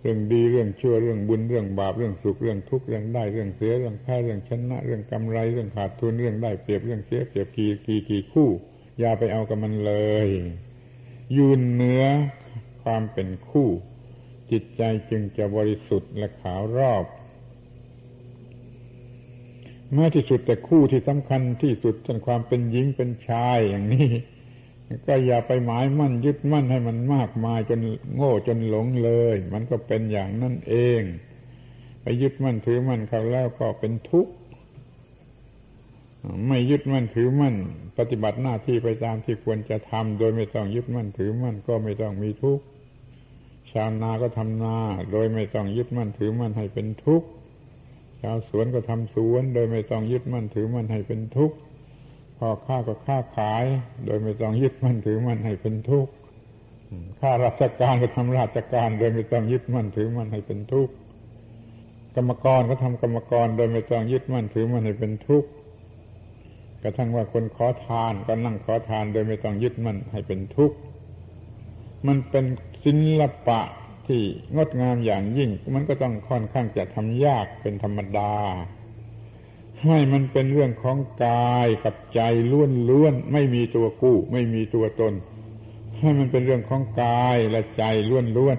เรื่องดีเรื่องชั่วเรื่องบุญเรื่องบาปเรื่องสุขเรื่องทุกข์เรื่องได้เรื่องเสียเรื่องแพ้เรื่องชนะ เรื่องกำไรเรื่องขาดทุนเรื่องได้เปรียบเรื่องเสียเปรียบกี่กี่กี่คู่ อย่าไปเอากับมันเลย ยืนเนื้อความเป็นคู่ จิตใจจึงจะบริสุทธิ์และขาวรอบแม้ที่สุดแต่คู่ที่สำคัญที่สุดจนความเป็นหญิงเป็นชายอย่างนี้ ก็อย่าไปหมายมั่นยึดมั่นให้มันมากมายจนโง่จนหลงเลย มันก็เป็นอย่างนั่นเอง ไปยึดมั่นถือมั่นเขาแล้วก็เป็นทุกข์ ไม่ยึดมั่นถือมั่น ปฏิบัติหน้าที่ไปตามที่ควรจะทำโดยไม่ต้องยึดมั่นถือมั่นก็ไม่ต้องมีทุกข์ชาวนาก็ทำนา โดยไม่ต้องยึดมั่นถือมั่นให้เป็นทุกข์ชาวสวนก็ทำสวน โดยไม่ต้องยึดมั่นถือมั่นให้เป็นทุกข์พ่อค้าก็ค้าขาย โดยไม่ต้องยึดมั่นถือมั่นให้เป็นทุกข์ข้าราชการก็ทำราชการ โดยไม่ต้องยึดมั่นถือมั่นให้เป็นทุกข์กรรมกรก็ทำกรรมกร โดยไม่ต้องยึดมั่นถือมั่นให้เป็นทุกข์ กระทั่งว่าคนขอทานก็นั่งขอทานโดยไม่ต้องยึดมันให้เป็นทุกข์ มันเป็นศิลปะที่งดงามอย่างยิ่ง มันก็ต้องค่อนข้างจะทำยากเป็นธรรมดา ให้มันเป็นเรื่องของกายกับใจล้วนล้วนไม่มีตัวกู้ ไม่มีตัวตน ให้มันเป็นเรื่องของกายและใจล้วนล้วน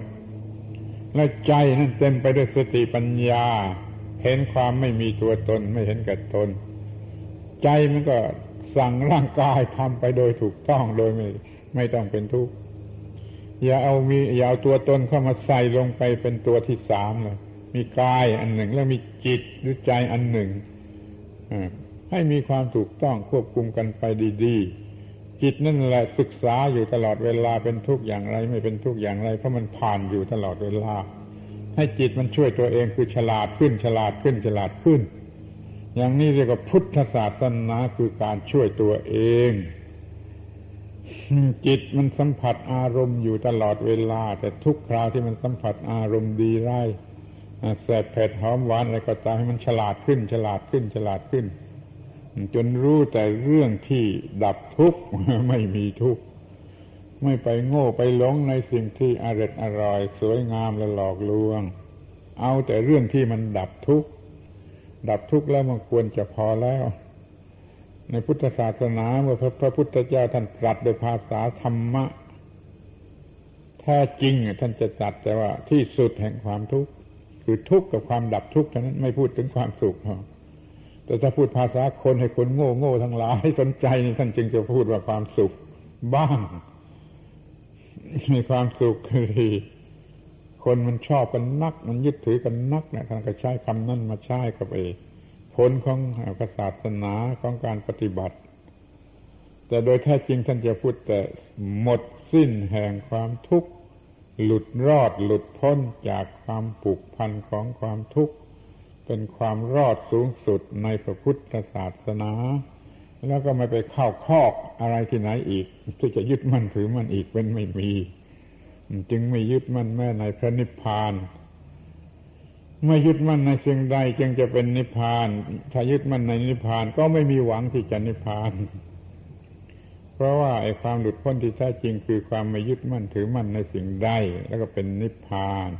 และใจนั่นเต็มไปด้วยสติปัญญา เห็นความไม่มีตัวตน ไม่เห็นกับตน ใจมันก็สั่งร่างกายทำไปโดยถูกต้องโดยไม่ไม่ต้องเป็นทุกข์อย่าเอามีอย่าเอาตัวตนเข้ามาใส่ลงไปเป็นตัวที่สามเลยมีกายอันหนึ่งแล้วมีจิตหรือใจอันหนึ่งให้มีความถูกต้องควบคุมกันไปดีๆ จิตนั่นแหละศึกษาอยู่ตลอดเวลาเป็นทุกข์อย่างไร ไม่เป็นทุกข์อย่างไร เพราะมันผ่านอยู่ตลอดเวลา ให้จิตมันช่วยตัวเองคือฉลาดขึ้นฉลาดขึ้นฉลาดขึ้น อย่างนี้เรียกว่าพุทธศาสนาคือการช่วยตัวเอง จิตมันสัมผัสอารมณ์อยู่ตลอดเวลา แต่ทุกคราวที่มันสัมผัสอารมณ์ดีไร้แสบเผ็ดหอมหวานอะไรก็ตามให้มันฉลาดขึ้น ฉลาดขึ้น ฉลาดขึ้น จนรู้แต่เรื่องที่ดับทุกข์ไม่มีทุกข์ไม่ไปโง่ไปหลงในสิ่งที่อร่อยอร่อย สวยงามและหลอกลวง เอาแต่เรื่องที่มันดับทุกข์ ดับทุกข์แล้วมันควรจะพอแล้ว ในพุทธศาสนาเมื่อพระพุทธเจ้าท่านตรัสโดยภาษาธรรมะแท้จริงท่านจะตรัสแต่ว่าที่สุดแห่งความทุกข์คือทุกข์กับความดับทุกข์เท่านั้นไม่พูดถึงความสุขแต่ถ้าพูดภาษาคนให้คนโง่โง่ทั้งหลายสนใจนี่ท่านจึงจะพูดว่าความสุขบ้างมีความสุขคือ คนมันชอบกันนัก มันยึดถือกันนักเนี่ยท่านก็ใช้คำนั้นมาใช้กับเอผลของศาสนาของการปฏิบัติ แต่โดยแท้จริงท่านจะพูดแต่หมดสิ้นแห่งความทุกข์ หลุดรอดหลุดพ้นจากความผูกพันของความทุกข์ เป็นความรอดสูงสุดในพระพุทธศาสนา แล้วก็ไม่ไปเข้าคอกอะไรที่ไหนอีก ที่จะยึดมั่นถือมันอีกเป็นไม่มี จึงไม่ยึดมั่นแม้ในพระนิพพานไม่ยึดมั่นในสิ่งใดจึงจะเป็นนิพพาน ถ้ายึดมั่นในนิพพานก็ไม่มีหวังที่จะนิพพาน เพราะว่าไอ้ความหลุดพ้นที่แท้จริงคือความไม่ยึดมั่นถือมั่นในสิ่งใดแล้วก็เป็นนิพพาน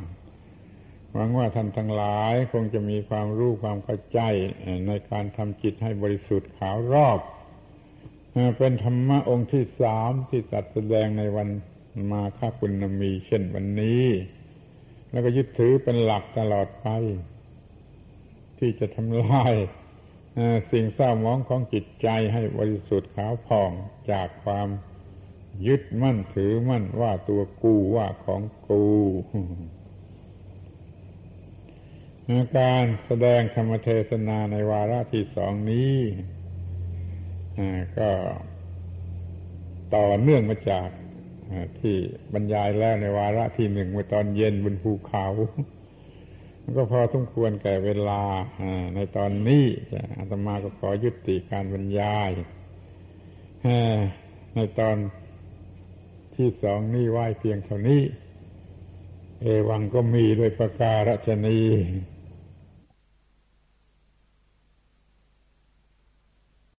หวังว่าท่านทั้งหลายคงจะมีความรู้ความเข้าใจในการทำจิตให้บริสุทธิ์ขาวรอบ เป็นธรรมะองค์ที่สามที่ตัดแสดงในวัน มาค่าคุณนมีเช่นวันนี้ แล้วก็ยึดถือเป็นหลักตลอดไป ที่จะทำลายสิ่งเศร้าหมองของจิตใจให้บริสุทธิ์ขาวผ่องจากความยึดมั่นถือมั่นว่าตัวกูว่าของกูการแสดงธรรมเทศนาในวาระที่สองนี้ก็ต่อเนื่องมาจาก ที่บรรยายแล้วในวาระที่หนึ่งเมื่อตอนเย็นบนภูเขาก็พอสมควรแก่เวลาในตอนนี้อาตมาก็ขอยุติการบรรยายในตอนที่สองนี้ไหวเพียงเท่านี้ เอวังก็มีด้วยประการฉนี